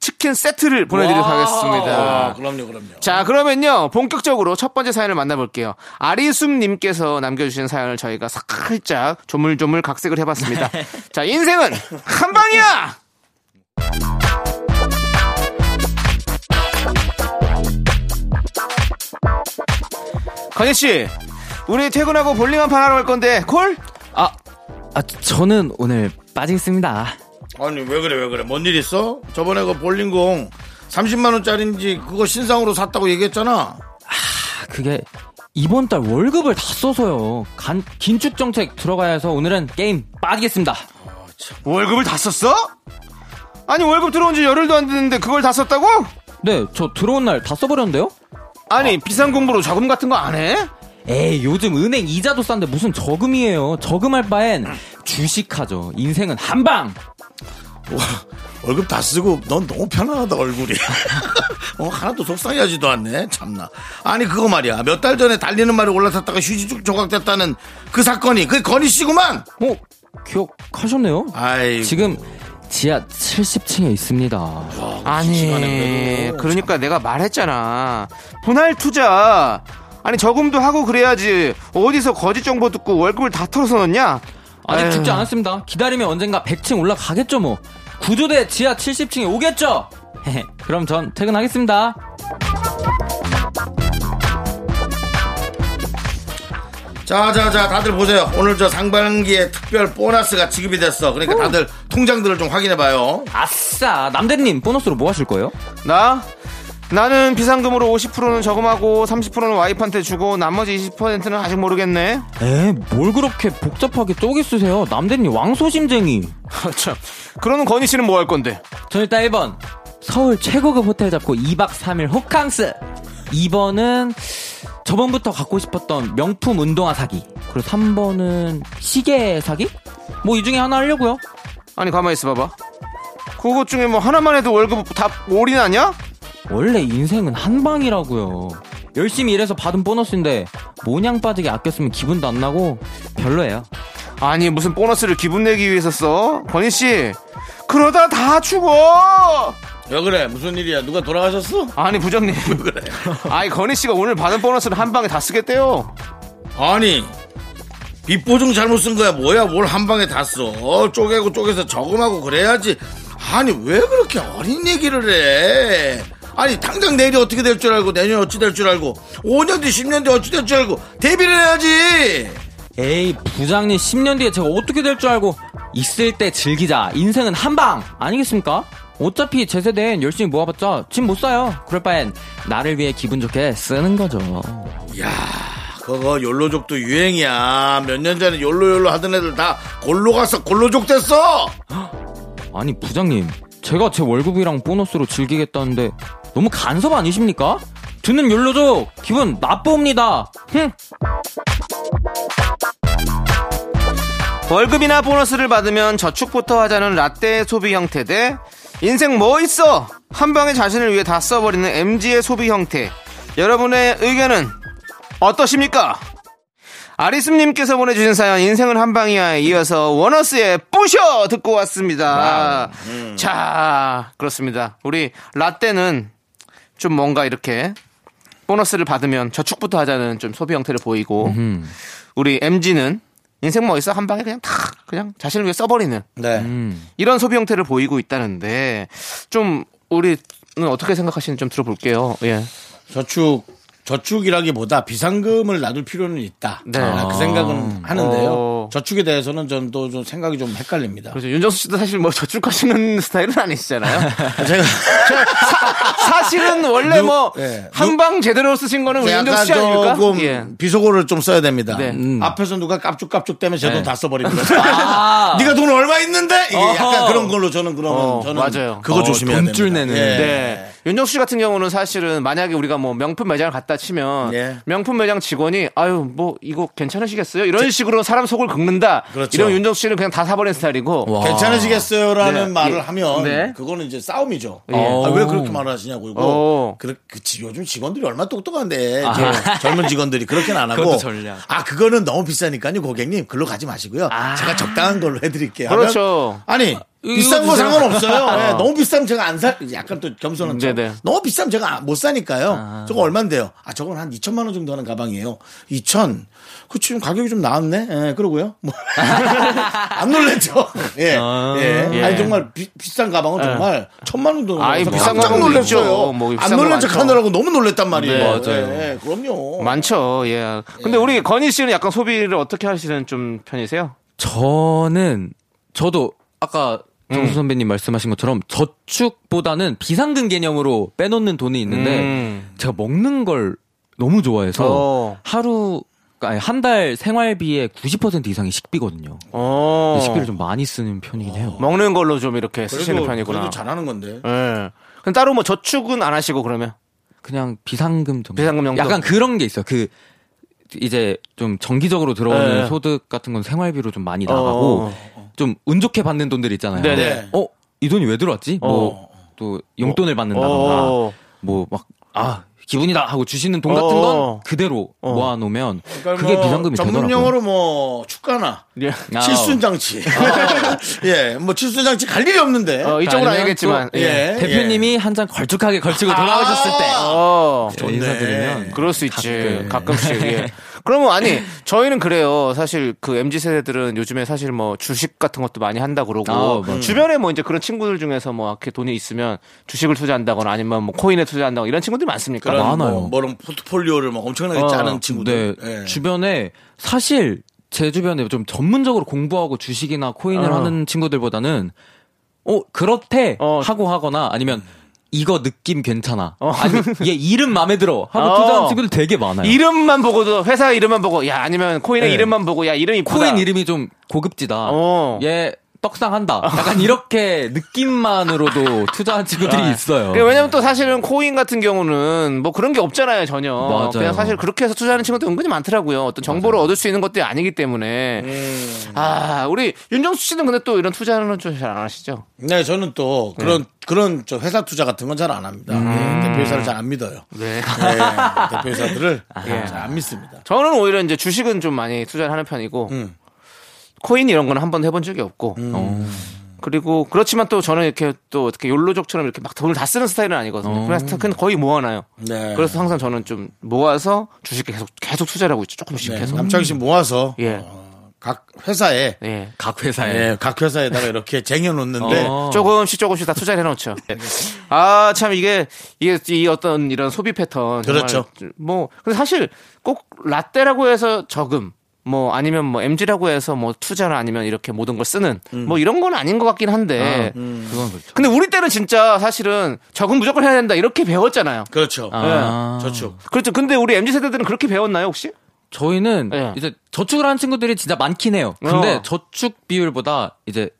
치킨 세트를 보내드리도록 아, 하겠습니다. 그럼요, 그럼요. 자, 그러면요, 본격적으로 첫 번째 사연을 만나볼게요. 아리숨님께서 남겨주신 사연을 저희가 살짝 조물조물 각색을 해봤습니다. 자, 인생은 한 방이야! 건희씨, 우리 퇴근하고 볼링 한 판 하러 갈 건데, 콜? 아, 아 저는 오늘 빠지겠습니다. 아니 왜 그래 왜 그래 뭔 일 있어? 저번에 그 볼링공 30만 원짜리인지 그거 신상으로 샀다고 얘기했잖아. 아, 그게 이번 달 월급을 다 써서요. 간, 긴축 정책 들어가야 해서 오늘은 게임 빠지겠습니다. 월급을 다 썼어? 아니, 월급 들어온 지 열흘도 안 됐는데 그걸 다 썼다고? 네, 저 들어온 날 다 써버렸는데요? 아니, 비상공부로 저금 같은 거 안 해? 에이, 요즘 은행 이자도 싼데 무슨 저금이에요. 저금할 바엔 주식하죠. 인생은 한방! 와, 월급 다 쓰고 넌 너무 편안하다 얼굴이. 어, 하나도 속상해하지도 않네. 참나. 아니 그거 말이야. 몇 달 전에 달리는 말이 올라탔다가 휴지 조각됐다는 그 사건이 그 건희 씨구만. 어, 기억하셨네요? 아이 지금 지하 70층에 있습니다. 아니, 그러니까 내가 말했잖아. 분할 투자. 아니, 저금도 하고 그래야지. 어디서 거짓 정보 듣고 월급을 다 털어서 넣냐? 아직 에휴. 죽지 않았습니다. 기다리면 언젠가 100층 올라가겠죠, 뭐. 구조대 지하 70층에 오겠죠? 그럼 전 퇴근하겠습니다. 자자자 다들 보세요. 오늘 저 상반기에 특별 보너스가 지급이 됐어. 그러니까 다들 통장들을 좀 확인해봐요. 아싸! 남대리님, 보너스로 뭐 하실 거예요? 나? 나는 비상금으로 50%는 저금하고 30%는 와이프한테 주고 나머지 20%는 아직 모르겠네. 에, 뭘 그렇게 복잡하게 쪼개 쓰세요? 남대리님 왕소심쟁이. 참. 그러는 건희 씨는 뭐 할 건데? 전 일단 1번. 서울 최고급 호텔 잡고 2박 3일 호캉스. 2번은 저번부터 갖고 싶었던 명품 운동화 사기. 그리고 3번은 시계 사기? 뭐 이 중에 하나 하려고요. 아니, 가만히 있어 봐봐. 그것 중에 뭐 하나만 해도 월급 다 올인하냐? 원래 인생은 한 방이라고요. 열심히 일해서 받은 보너스인데 모냥 빠지게 아껴 쓰면 기분도 안 나고 별로예요. 아니 무슨 보너스를 기분 내기 위해서 써? 건희 씨 그러다 다 죽어. 왜 그래? 무슨 일이야? 누가 돌아가셨어? 아니 부장님. 그래. 아니 건희 씨가 오늘 받은 보너스를 한 방에 다 쓰겠대요. 아니 빚 보증 잘못 쓴 거야 뭐야 뭘 한 방에 다 써. 어, 쪼개고 쪼개서 저금하고 그래야지. 아니 왜 그렇게 어린 얘기를 해? 아니 당장 내일이 어떻게 될 줄 알고 내년이 어찌 될 줄 알고 5년 뒤 10년 뒤 어찌 될 줄 알고 대비를 해야지. 에이 부장님 10년 뒤에 제가 어떻게 될 줄 알고 있을 때 즐기자 인생은 한방 아니겠습니까? 어차피 제 세대엔 열심히 모아봤자 집 못 사요 그럴 바엔 나를 위해 기분 좋게 쓰는 거죠 야 그거 욜로족도 유행이야. 몇 년 전에 욜로욜로 하던 애들 다 골로 가서 골로족 됐어. 아니 부장님 제가 제 월급이랑 보너스로 즐기겠다는데 너무 간섭 아니십니까? 듣는 연로족 기분 나쁩니다 흥. 월급이나 보너스를 받으면 저축부터 하자는 라떼 소비 형태 대 인생 뭐 있어 한 방에 자신을 위해 다 써버리는 MG의 소비 형태 여러분의 의견은 어떠십니까? 아리스님께서 보내주신 사연 인생은 한 방이야에 이어서 원어스의 뿌셔 듣고 왔습니다. 자 그렇습니다. 우리 라떼는 좀 뭔가 이렇게 보너스를 받으면 저축부터 하자는 좀 소비 형태를 보이고 우리 MG는 인생 뭐 있어 한 방에 그냥 다 그냥 자신을 위해 써버리는 네. 이런 소비 형태를 보이고 있다는데 좀 우리는 어떻게 생각하시는지 좀 들어볼게요. 예. 저축 저축이라기보다 비상금을 놔둘 필요는 있다. 네. 아, 그 생각은 하는데요. 어. 저축에 대해서는 전 또 좀 생각이 좀 헷갈립니다. 그렇죠. 윤정수 씨도 사실 뭐 저축하시는 스타일은 아니시잖아요. 제가 사 실은 원래 누- 뭐 예. 한방 제대로 쓰신 거는 윤정수 씨 아닙니까? 조금 예. 비속어를 좀 써야 됩니다. 네. 음. 앞에서 누가 깝죽깝죽 때문에 제돈 네. 다 써버립니다. 네가 돈 얼마 있는데? 이게 약간. 그런 걸로 저는 그러면 어, 저는 맞아요. 그거 어, 조심해야 돈줄 됩니다. 내는. 예. 네. 윤정수 씨 같은 경우는 사실은 만약에 우리가 뭐 명품 매장을 갔다 치면 예. 명품 매장 직원이 아유 뭐 이거 괜찮으시겠어요? 이런 식으로 사람 속을 긁는다. 그렇죠. 이런 윤정수 씨는 그냥 다 사버린 스타일이고. 괜찮으시겠어요라는 네. 말을 예. 하면 네. 그거는 이제 싸움이죠. 예. 아, 왜 그렇게 말을 하시냐고 이거. 어. 그치, 요즘 직원들이 얼마나 똑똑한데 저 젊은 직원들이 그렇게는 안 하고. 아 그거는 너무 비싸니까요, 고객님. 글로 가지 마시고요. 제가 적당한 걸로 해드릴게요. 그렇죠. 아니. 비싼 거. 상관없어요. 예, 너무 비싸면 제가 안 사, 약간 또 겸손한 척. 네네. 너무 비싸면 제가 못 사니까요. 저거 얼만데요? 아, 저건 한 2천만 원 정도 하는 가방이에요. 2천. 그 지금 가격이 좀 나왔네. 예, 그러고요. 뭐. 안 놀랬죠. 예. 예. 예. 아니 정말 비, 싼 가방은 정말 천만 원도 아이, 넘어서 비싼 깜짝 놀랐어요. 뭐 비싼 안 놀란 거 척. 하느라고 너무 놀랬단 말이에요. 네, 맞아요. 예, 그럼요. 많죠. 예. 근데 우리 건희 씨는 약간 소비를 어떻게 하시는 좀 편이세요? 저는 저도 아까 정수 선배님 말씀하신 것처럼 저축보다는 비상금 개념으로 빼놓는 돈이 있는데 음. 제가 먹는 걸 너무 좋아해서 어. 하루 아니 한 달 생활비의 90% 이상이 식비거든요. 어. 식비를 좀 많이 쓰는 편이긴 해요. 먹는 걸로 좀 이렇게 쓰시는 편이구나. 그래도 잘하는 건데. 예. 그럼 따로 뭐 저축은 안 하시고 그러면? 그냥 비상금 정도. 비상금 정도? 약간 그런 게 있어. 그 이제 좀 정기적으로 들어오는 네. 소득 같은 건 생활비로 좀 많이 나가고 좀운 좋게 받는 돈들 있잖아요. 네네. 어, 이 돈이 왜 들어왔지? 어. 뭐또 용돈을 받는다던가 어. 뭐막 아, 기분이다 하고 주시는 돈 같은 어. 건 그대로 어. 모아 놓으면 그러니까 그게 뭐 비상금이 전문 되더라고요. 용어로 뭐 축가나 예. 아, 칠순 장치. 예, 뭐 칠순 장치 갈 일이 없는데. 어, 이쪽은 아니면 아니겠지만. 또, 예. 예. 대표님이 한 잔 걸쭉하게 걸치고 돌아오셨을 때 어. 저 인사드리면 그럴 수 있지. 가끔. 가끔씩. 예. 그러면 아니 저희는 그래요. 사실 그 mz 세대들은 요즘에 사실 뭐 주식 같은 것도 많이 한다 그러고 아. 주변에 뭐 이제 그런 친구들 중에서 뭐 이렇게 돈이 있으면 주식을 투자한다거나 아니면 뭐 코인에 투자한다거나 이런 친구들이 많습니까? 그런 많아요. 뭐, 포트폴리오를 막 엄청나게 어, 짜는 친구들. 네, 예. 주변에 사실 제 주변에 좀 전문적으로 공부하고 주식이나 코인을 어. 하는 친구들보다는 어 그렇대 어. 하고 하거나 아니면 이거 느낌 괜찮아. 어. 아니 얘 이름 마음에 들어 하고 어. 투자하는 친구들 되게 많아요. 이름만 보고도 회사 이름만 보고 야 아니면 코인의 네. 이름만 보고 야 이름 이쁘다. 코인 이름이 좀 고급지다. 어. 얘 떡상한다. 약간 이렇게 느낌만으로도 투자한 친구들이 있어요. 그게 왜냐면 또 사실은 코인 같은 경우는 뭐 그런 게 없잖아요, 전혀. 맞아요. 그냥 사실 그렇게 해서 투자하는 친구들 은근히 많더라고요. 어떤 정보를 얻을 수 있는 것들이 아니기 때문에. 아, 우리 윤정수 씨는 근데 또 이런 투자는 좀 잘 안 하시죠? 네, 저는 또 그런 그런 저 회사 투자 같은 건 잘 안 합니다. 예, 대표회사를 잘 안 믿어요. 네. 네, 대표회사들을 잘 안 믿습니다. 저는 오히려 이제 주식은 좀 많이 투자를 하는 편이고, 음. 코인 이런 거는 한 번도 해본 적이 없고, 어. 그리고 그렇지만 또 저는 이렇게 또 어떻게 욜로족처럼 이렇게 막 돈을 다 쓰는 스타일은 아니거든요. 그래서 그냥 거의 모아놔요. 네. 그래서 항상 저는 좀 모아서 주식에 계속 계속 투자를 하고 있죠. 조금씩 네, 계속. 남창희 씨 모아서 예. 어, 각 회사에 예. 각 회사에. 예, 각 회사에다가 이렇게 쟁여놓는데 어. 조금씩 조금씩 다 투자를 해놓죠. 아, 참, 이게, 이게, 이 어떤 이런 소비 패턴. 그렇죠. 뭐, 근데 사실 꼭 라떼라고 해서 저금, 뭐, 아니면 뭐, MG라고 해서 뭐, 투자나 아니면 이렇게 모든 걸 쓰는, 뭐, 이런 건 아닌 것 같긴 한데. 그건 그렇죠. 근데 우리 때는 진짜 사실은 저금 무조건 해야 된다, 이렇게 배웠잖아요. 그렇죠. 아. 네, 저축. 그렇죠. 근데 우리 MZ 세대들은 그렇게 배웠나요, 혹시? 저희는 예. 이제 저축을 하는 친구들이 진짜 많긴 해요. 근데 어. 저축 비율보다 이제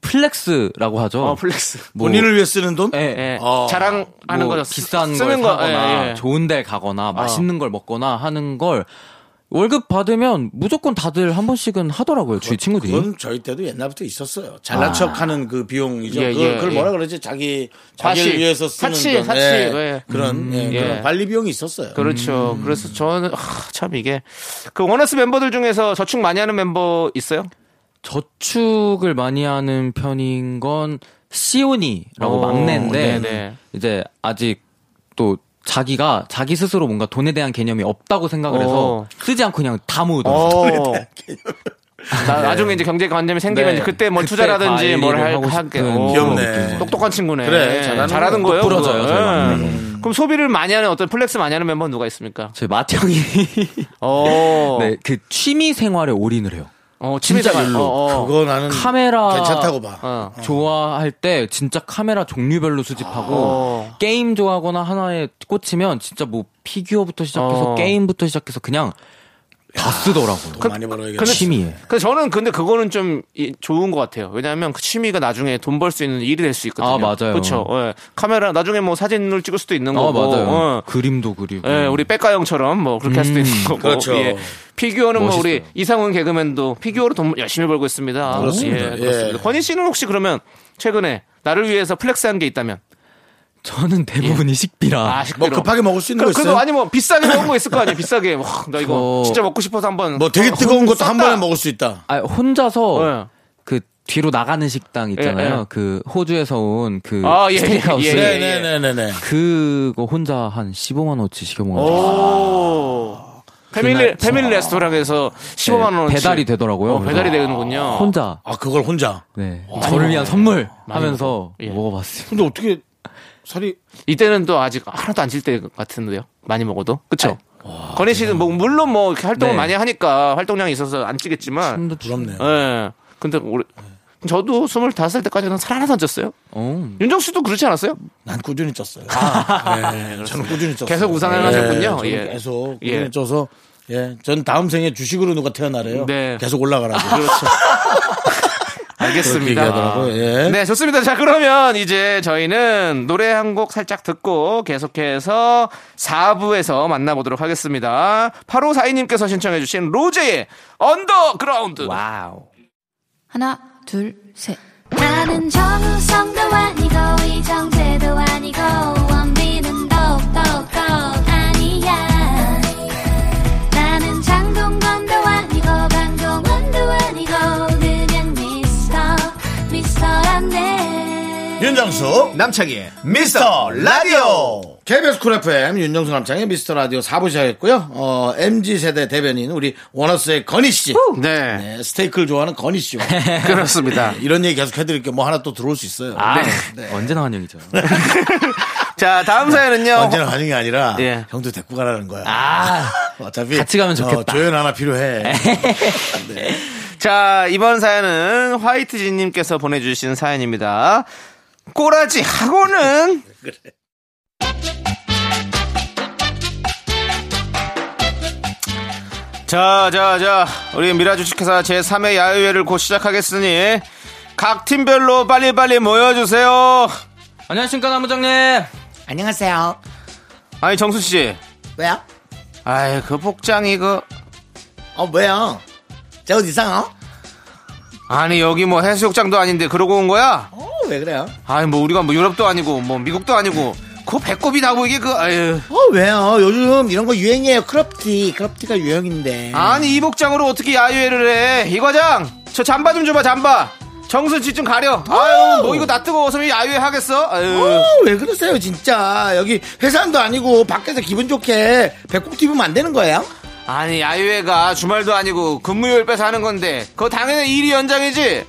flex라고 하죠. 어, flex. 뭐, 본인을 위해 쓰는 돈? 예, 예. 어. 자랑하는 뭐 거죠. 비싼 쓰는 걸 거. 사거나 예, 예. 좋은 데 가거나 맛있는 걸 먹거나 하는 걸 월급 받으면 무조건 다들 한 번씩은 하더라고요. 주위 친구들이. 그건 저희 때도 옛날부터 있었어요. 잘난 척하는 그 비용이죠. 예, 그, 예, 그걸 예. 뭐라 그러지? 자기. 자기를 위해서 쓰는 사치, 돈. 사치. 예, 예. 그런 예, 예. 그런 관리 비용이 있었어요. 그렇죠. 그래서 저는 아, 참 이게 그 원어스 멤버들 중에서 저축 많이 하는 멤버 있어요? 저축을 많이 하는 편인 건 시온이라고 오, 막내인데 네네. 이제 아직 또 자기가 자기 스스로 뭔가 돈에 대한 개념이 없다고 생각을 해서 오. 쓰지 않고 그냥 다 모으더라고요. 어. 나, 나중에 이제 경제 관념이 생기면 네. 이제 그때 뭐 그때 투자라든지 뭘 할, 할게. 오. 귀엽네. 똑똑한 친구네. 그래, 잘하는 잘하는 거. 거예요. 그거. 저희 예. 막내는. 그럼 소비를 많이 하는 어떤 flex 많이 하는 멤버는 누가 있습니까? 제 맏형이 어. 네, 그 취미 생활에 올인을 해요. 어, 진짜. YOLO. 어, 어. 그거 나는 카메라 괜찮다고 봐. 어. 좋아할 때 진짜 카메라 종류별로 수집하고 어. 게임 좋아하거나 하나에 꽂히면 진짜 뭐 피규어부터 시작해서 어. 게임부터 시작해서 그냥 다 쓰더라고요. 돈 많이 벌어야겠다. 취미에. 근데 저는 근데 그거는 좀 이- 좋은 것 같아요. 왜냐하면 그 취미가 나중에 돈 벌 수 있는 일이 될 수 있거든요. 아, 맞아요. 그렇죠. 예. 카메라 나중에 뭐 사진을 찍을 수도 있는 아 거고. 맞아요. 어. 그림도 그리고. 예, 우리 빽가 형처럼 뭐 그렇게 할 수도 음, 있는 거고. 그렇죠. 예. 피규어는 뭐 우리 멋있어요. 이상훈 개그맨도 피규어로 돈 열심히 벌고 있습니다. 그렇습니다. 예, 그렇습니다. 예. 건희 씨는 혹시 그러면 최근에 나를 위해서 flex한 게 있다면 저는 대부분이 식비라. 아, 뭐 식비로. 급하게 먹을 수 있는 거 그, 있어요? 아니 뭐 비싸게 먹은 거 있을 거 아니야 비싸게 와, 나 이거 저- 진짜 먹고 싶어서 한번 뭐 되게 어, 뜨거운 것도 한. 번에 먹을 수 있다. 아, 혼자서 예. 그 뒤로 나가는 식당 있잖아요. 예, 예. 그 호주에서 온 그 아, 예, 스테이크하우스. 예, 예. 네네네네. 그거 혼자 한 15만 원치 시켜 먹은 적 오. 패밀리 그날- 패밀리 레스토랑에서 15만 원 배달이 되더라고요. 어, 배달이 되는군요. 혼자 아 그걸 혼자. 네 저를 위한 선물 하면서. 예. 먹어봤어요. 근데 어떻게 살이 이때는 또 아직 하나도 안 찔 때 같은데요. 많이 먹어도 그쵸? 건희 씨는 뭐 물론 뭐 이렇게 활동을 네. 많이 하니까 활동량이 있어서 안 찌겠지만, 힘도 부럽네요. 예. 근데 우리 저도 25살 때까지는 살 하나도 안 쪘어요. 어. 윤정 씨도 그렇지 않았어요? 난 꾸준히 쪘어요. 네, 저는 꾸준히 쪘어요. 계속 우상을 네, 하셨군요. 저는 예. 계속 꾸준히 예. 쪄서 예, 전 다음 생에 주식으로 누가 태어나래요. 네. 계속 올라가라고. 그렇죠. 알겠습니다. 예. 네, 좋습니다. 자, 그러면 이제 저희는 노래 한 곡 살짝 듣고 계속해서 4부에서 만나보도록 하겠습니다. 8호 사이님께서 신청해주신 로제의 언더그라운드. 와우. 하나, 둘, 셋. 나는 정우성도 아니고 이정재도 아니고 윤정수 남창희 미스터 라디오 KBS 쿨 FM 윤정수 남창희 미스터 라디오 4부 시작했고요. 어, MZ세대 대변인 우리 원어스의 건희 씨. 네, 네, 스테이크를 좋아하는 건희 씨와 그렇습니다. 이런 얘기 계속 해드릴게요. 뭐 하나 또 들어올 수 있어요. 아, 네. 언제나 환영이죠. 자, 다음 사연은요. 언제나 반응이 아니라 예. 형도 데리고 가라는 거야. 아, 어차피 같이 가면 좋겠다. 어, 조연 하나 필요해. 자, 이번 사연은 화이트진님께서 보내주신 사연입니다. 꼬라지 하고는 자, 자, 자, 우리 미라 주식회사 제3회 야유회를 곧 시작하겠으니 각 팀별로 빨리빨리 모여 주세요. 안녕하십니까 나무장님. 안녕하세요. 아니, 정수 씨. 왜요? 아이, 그 복장이 그. 어, 뭐야? 저 옷 이상해? 아니, 여기 뭐 해수욕장도 아닌데 그러고 온 거야? 어, 왜 그래요? 아니, 뭐 우리가 뭐 유럽도 아니고 뭐 미국도 아니고. 그 배꼽이 나오고 이게 그, 아유. 어, 왜요? 요즘 이런 거 유행이에요. crop티. crop티가 유행인데. 아니, 이 복장으로 어떻게 야유회를 해? 이 과장! 저 잠바 좀 줘봐, 잠바! 정수 씨 좀 가려. 아유, 뭐 이거 나 뜨거워서 왜 야유회 하겠어? 아유. 어, 왜 그러세요, 진짜. 여기 회사도 아니고 밖에서 기분 좋게 배꼽티 입으면 안 되는 거예요? 아니, 야유회가 주말도 아니고 근무요일 빼서 하는 건데, 그거 당연히 일이 연장이지?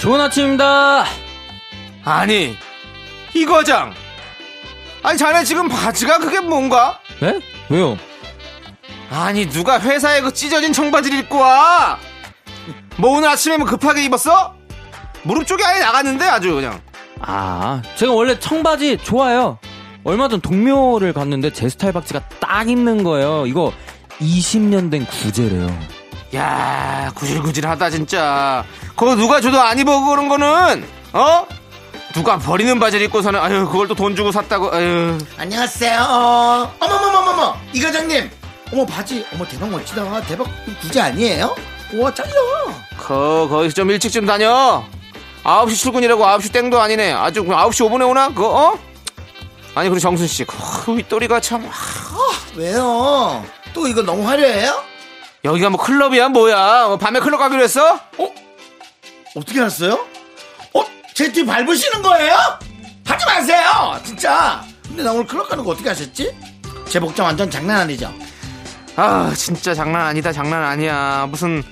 좋은 아침입니다. 아니, 이 과장! 아니, 자네 지금 바지가 그게 뭔가? 네? 왜요? 아니, 누가 회사에 그 찢어진 청바지를 입고 와? 뭐 오늘 아침에 뭐 급하게 입었어? 무릎 쪽이 아예 나갔는데 아주 그냥. 아, 제가 원래 청바지 좋아요. 얼마 전 동묘를 갔는데 제 스타일 바지가 딱 있는 거예요. 이거 20년 된 구제래요. 야, 구질구질하다 진짜. 그거 누가 줘도 안 입어 그런 거는 어? 누가 버리는 바지를 입고서는 아유 그걸 또 돈 주고 샀다고 아유 안녕하세요. 어머머머머머. 이 과장님. 어머, 바지. 어머, 대박 멋지다. 대박 구제 아니에요? 우와, 짱이다. 거 거기서 좀 일찍 좀 다녀 9시 출근이라고 9시 땡도 아니네 아주 그냥 9시 5분에 오나 그거 어? 아니 그리고 정순 씨, 그 윗도리가 참 아, 왜요? 또 이거 너무 화려해요? 여기가 뭐 클럽이야 뭐야? 뭐 밤에 클럽 가기로 했어? 어떻게 알았어요? 어? 제 뒤 밟으시는 거예요? 하지 마세요! 진짜! 근데 나 오늘 클럽 가는 거 어떻게 하셨지? 제 복장 완전 장난 아니죠? 아 진짜 장난 아니다 장난 아니야 무슨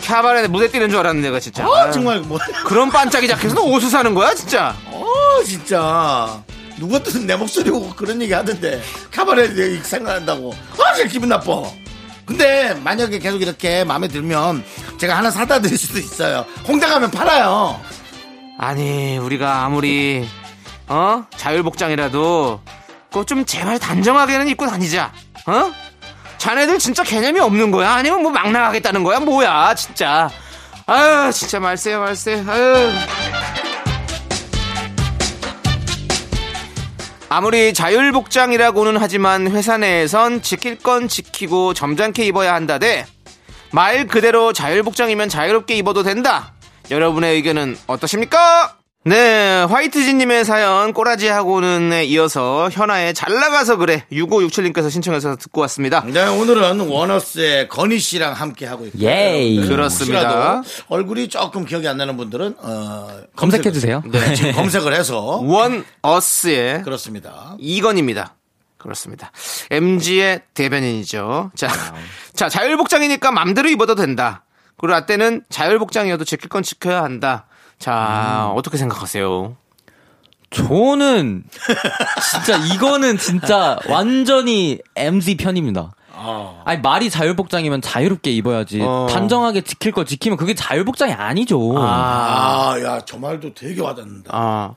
캬바레 무대 뛰는 줄 알았는데 내가 진짜 어, 아유, 정말 뭐. 그런 반짝이 자켓에서 옷을 사는 거야 진짜 어, 진짜. 누구든 내 목소리 보고 그런 얘기 하던데. 카바레 얘기 생각난다고. 아, 진짜 기분 나빠. 근데 만약에 계속 이렇게 마음에 들면 제가 하나 사다 드릴 수도 있어요. 홍대 가면 팔아요. 아니 우리가 아무리 어? 자율복장이라도 그거 좀 제발 단정하게는 입고 다니자. 어? 자네들 진짜 개념이 없는 거야? 아니면 뭐 막 나가겠다는 거야? 뭐야 진짜. 아유 진짜 말세요 말세 아유 아무리 자율복장이라고는 하지만 회사 내에선 지킬 건 지키고 점잖게 입어야 한다대 말 그대로 자율복장이면 자유롭게 입어도 된다. 여러분의 의견은 어떠십니까? 네, 화이트진님의 사연 꼬라지하고는 이어서 현아의 잘 나가서 그래 6567님께서 신청해서 듣고 왔습니다. 네, 오늘은 워너스의 건희 씨랑 함께 하고 있고요. 예이. 여러분들 그렇습니다. 얼굴이 조금 기억이 안 나는 분들은 어, 검색해 주세요. 네, 지금 검색을 해서 원 어스의 그렇습니다. 이건입니다. 그렇습니다. MG의 대변인이죠. 자, 자 자율복장이니까 맘대로 입어도 된다. 그리고 라떼는 자율복장이어도 지킬 건 지켜야 한다. 자, 어떻게 생각하세요? 저는 진짜 이거는 진짜 완전히 MZ 편입니다. 아니 말이 자율복장이면 자유롭게 입어야지. 어. 단정하게 지킬 거 지키면 그게 자율복장이 아니죠. 아, 야, 저 말도 되게 와닿는다. 아,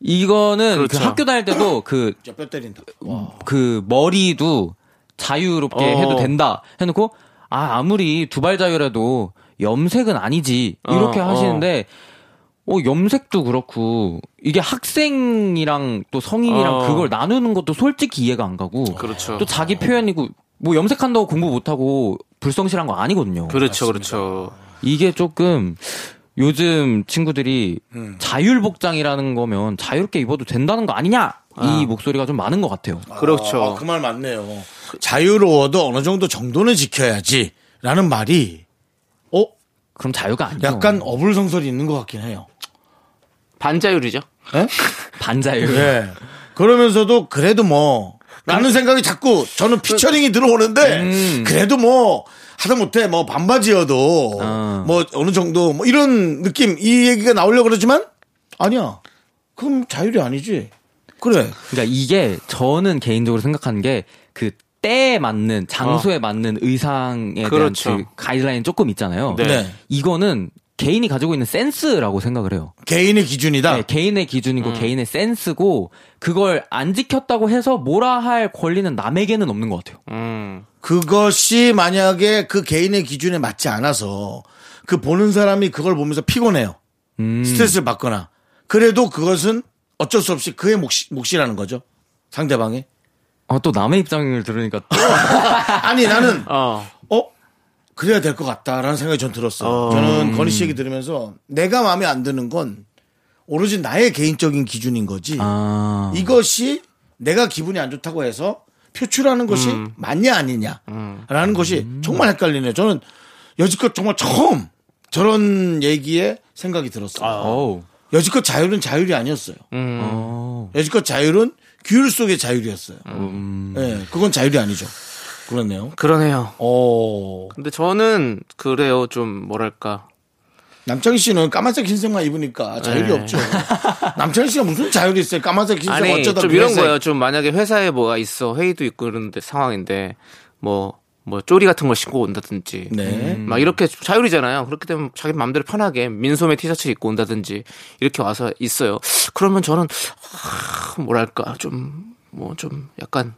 이거는 그렇죠. 그 학교 다닐 때도 그 진짜 뼈 때린다. 와. 그 머리도 자유롭게 어. 해도 된다 해놓고 아 아무리 두발 자유라도 염색은 아니지 이렇게 어, 하시는데 어 염색도 그렇고 이게 학생이랑 또 성인이랑 어. 그걸 나누는 것도 솔직히 이해가 안 가고 그렇죠. 또 자기 표현이고 뭐 염색한다고 공부 못하고 불성실한 거 아니거든요. 그렇죠, 그렇죠. 이게 조금 요즘 친구들이 음. 자율복장이라는 거면 자유롭게 입어도 된다는 거 아니냐 이 목소리가 좀 많은 것 같아요. 그렇죠. 그말 맞네요. 자유로워도 어느 정도 정도는 지켜야지. 라는 말이, 어? 그럼 자유가 아니죠. 약간 어불성설이 있는 것 같긴 해요. 반자율이죠. 예? 반자율. 예. 그러면서도 그래도 뭐, 라는 생각이 자꾸 저는 피처링이 들어오는데, 그래도 뭐, 하다못해 뭐 반바지여도, 어. 뭐 어느 정도 뭐 이런 느낌, 이 얘기가 나오려고 그러지만, 아니야. 그럼 자율이 아니지. 그래. 그러니까 이게 저는 개인적으로 생각하는 게 그 때에 맞는 장소에 맞는 의상에 그렇죠. 대한 그 가이드라인 조금 있잖아요. 네. 네. 이거는 개인이 가지고 있는 센스라고 생각을 해요. 개인의 기준이다. 네, 개인의 기준이고 개인의 센스고 그걸 안 지켰다고 해서 뭐라 할 권리는 남에게는 없는 것 같아요. 음. 그것이 만약에 그 개인의 기준에 맞지 않아서 그 보는 사람이 그걸 보면서 피곤해요. 음. 스트레스를 받거나. 그래도 그것은 어쩔 수 없이 그의 몫이, 몫이라는 거죠. 상대방의. 아, 또 남의 입장을 들으니까 또 아니 나는 어. 어 그래야 될 것 같다라는 생각이 전 들었어요. 저는 건희 씨 얘기 들으면서 내가 마음에 안 드는 건 오로지 나의 개인적인 기준인 거지. 아, 이것이 내가 기분이 안 좋다고 해서 표출하는 것이 맞냐 아니냐라는 것이 정말 헷갈리네요. 저는 여지껏 정말 처음 저런 얘기에 생각이 들었어요. 어우. 여지껏 자율은 자율이 아니었어요. 어. 여지껏 자율은 규율 속의 자율이었어요. 네, 그건 자율이 아니죠. 그렇네요. 그러네요. 어, 근데 저는 그래요. 좀 뭐랄까. 남창희 씨는 까만색 흰색만 입으니까 자율이 네. 없죠. 남창희 씨가 무슨 자율이 있어요? 까만색 흰색 아니 어쩌다 좀 이런 회색. 거예요. 좀 만약에 회사에 뭐가 있어 회의도 있고 그런데 상황인데 뭐 뭐 쪼리 같은 걸 신고 온다든지 네. 막 이렇게 자율이잖아요. 그렇게 되면 자기 마음대로 편하게 민소매 티셔츠 입고 온다든지 이렇게 와서 있어요. 그러면 저는 아, 뭐랄까 좀 뭐 좀 약간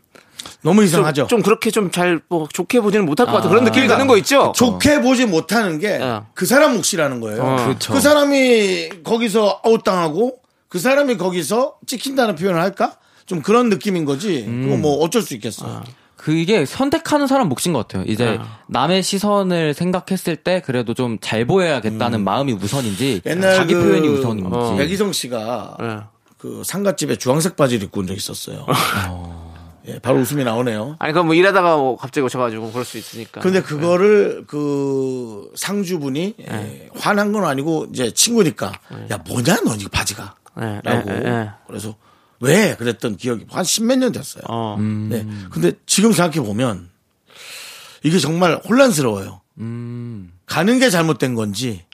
너무 좀, 이상하죠. 좀 그렇게 좀 잘 뭐 좋게 보지는 못할 것 같은 그런 느낌이 드는 거 있죠. 좋게 보지 못하는 게그 어. 사람 몫이라는 거예요. 어. 그쵸. 그 사람이 거기서 아웃당하고 그 사람이 거기서 찍힌다는 표현을 할까? 좀 그런 느낌인 거지. 그거 뭐 어쩔 수 있겠어. 그 이게 선택하는 사람 몫인 것 같아요. 이제 남의 시선을 생각했을 때 그래도 좀 잘 보여야겠다는 마음이 우선인지 옛날 자기 그 표현이 우선인지. 어. 백이성 씨가 예. 그 상가집에 주황색 바지를 입고 온 적 있었어요. 예, 바로 웃음이 나오네요. 아니 그럼 뭐 일하다가 뭐 갑자기 오셔가지고 그럴 수 있으니까. 근데 그거를 그 상주분이 예, 화난 건 아니고 이제 친구니까 야 뭐냐 너 이거 바지가 예, 라고. 그래서 왜 그랬던 기억이 한 십몇 년 됐어요. 어. 네. 근데 지금 생각해 보면 이게 정말 혼란스러워요. 가는 게 잘못된 건지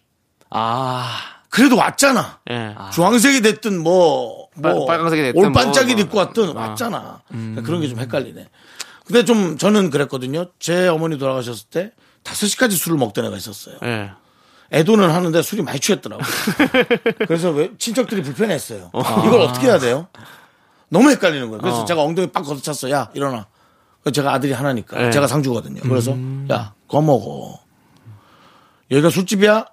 아, 그래도 왔잖아. 예. 주황색이 됐든 뭐, 뭐 빨- 빨강색이 됐든 올반짝이 뭐, 입고 왔든 어. 왔잖아. 그런 게 좀 헷갈리네. 근데 좀 저는 그랬거든요. 제 어머니 돌아가셨을 때 5시까지 술을 먹던 애가 있었어요. 예. 애도는 하는데 술이 많이 취했더라고요. 그래서 왜 친척들이 불편했어요. 이걸 어떻게 해야 돼요? 너무 헷갈리는 거예요. 그래서 어. 제가 엉덩이 빡 걷어찼어. 야, 일어나. 그래서 제가 아들이 하나니까. 네. 제가 상주거든요. 그래서 야, 그거 먹어. 여기가 술집이야?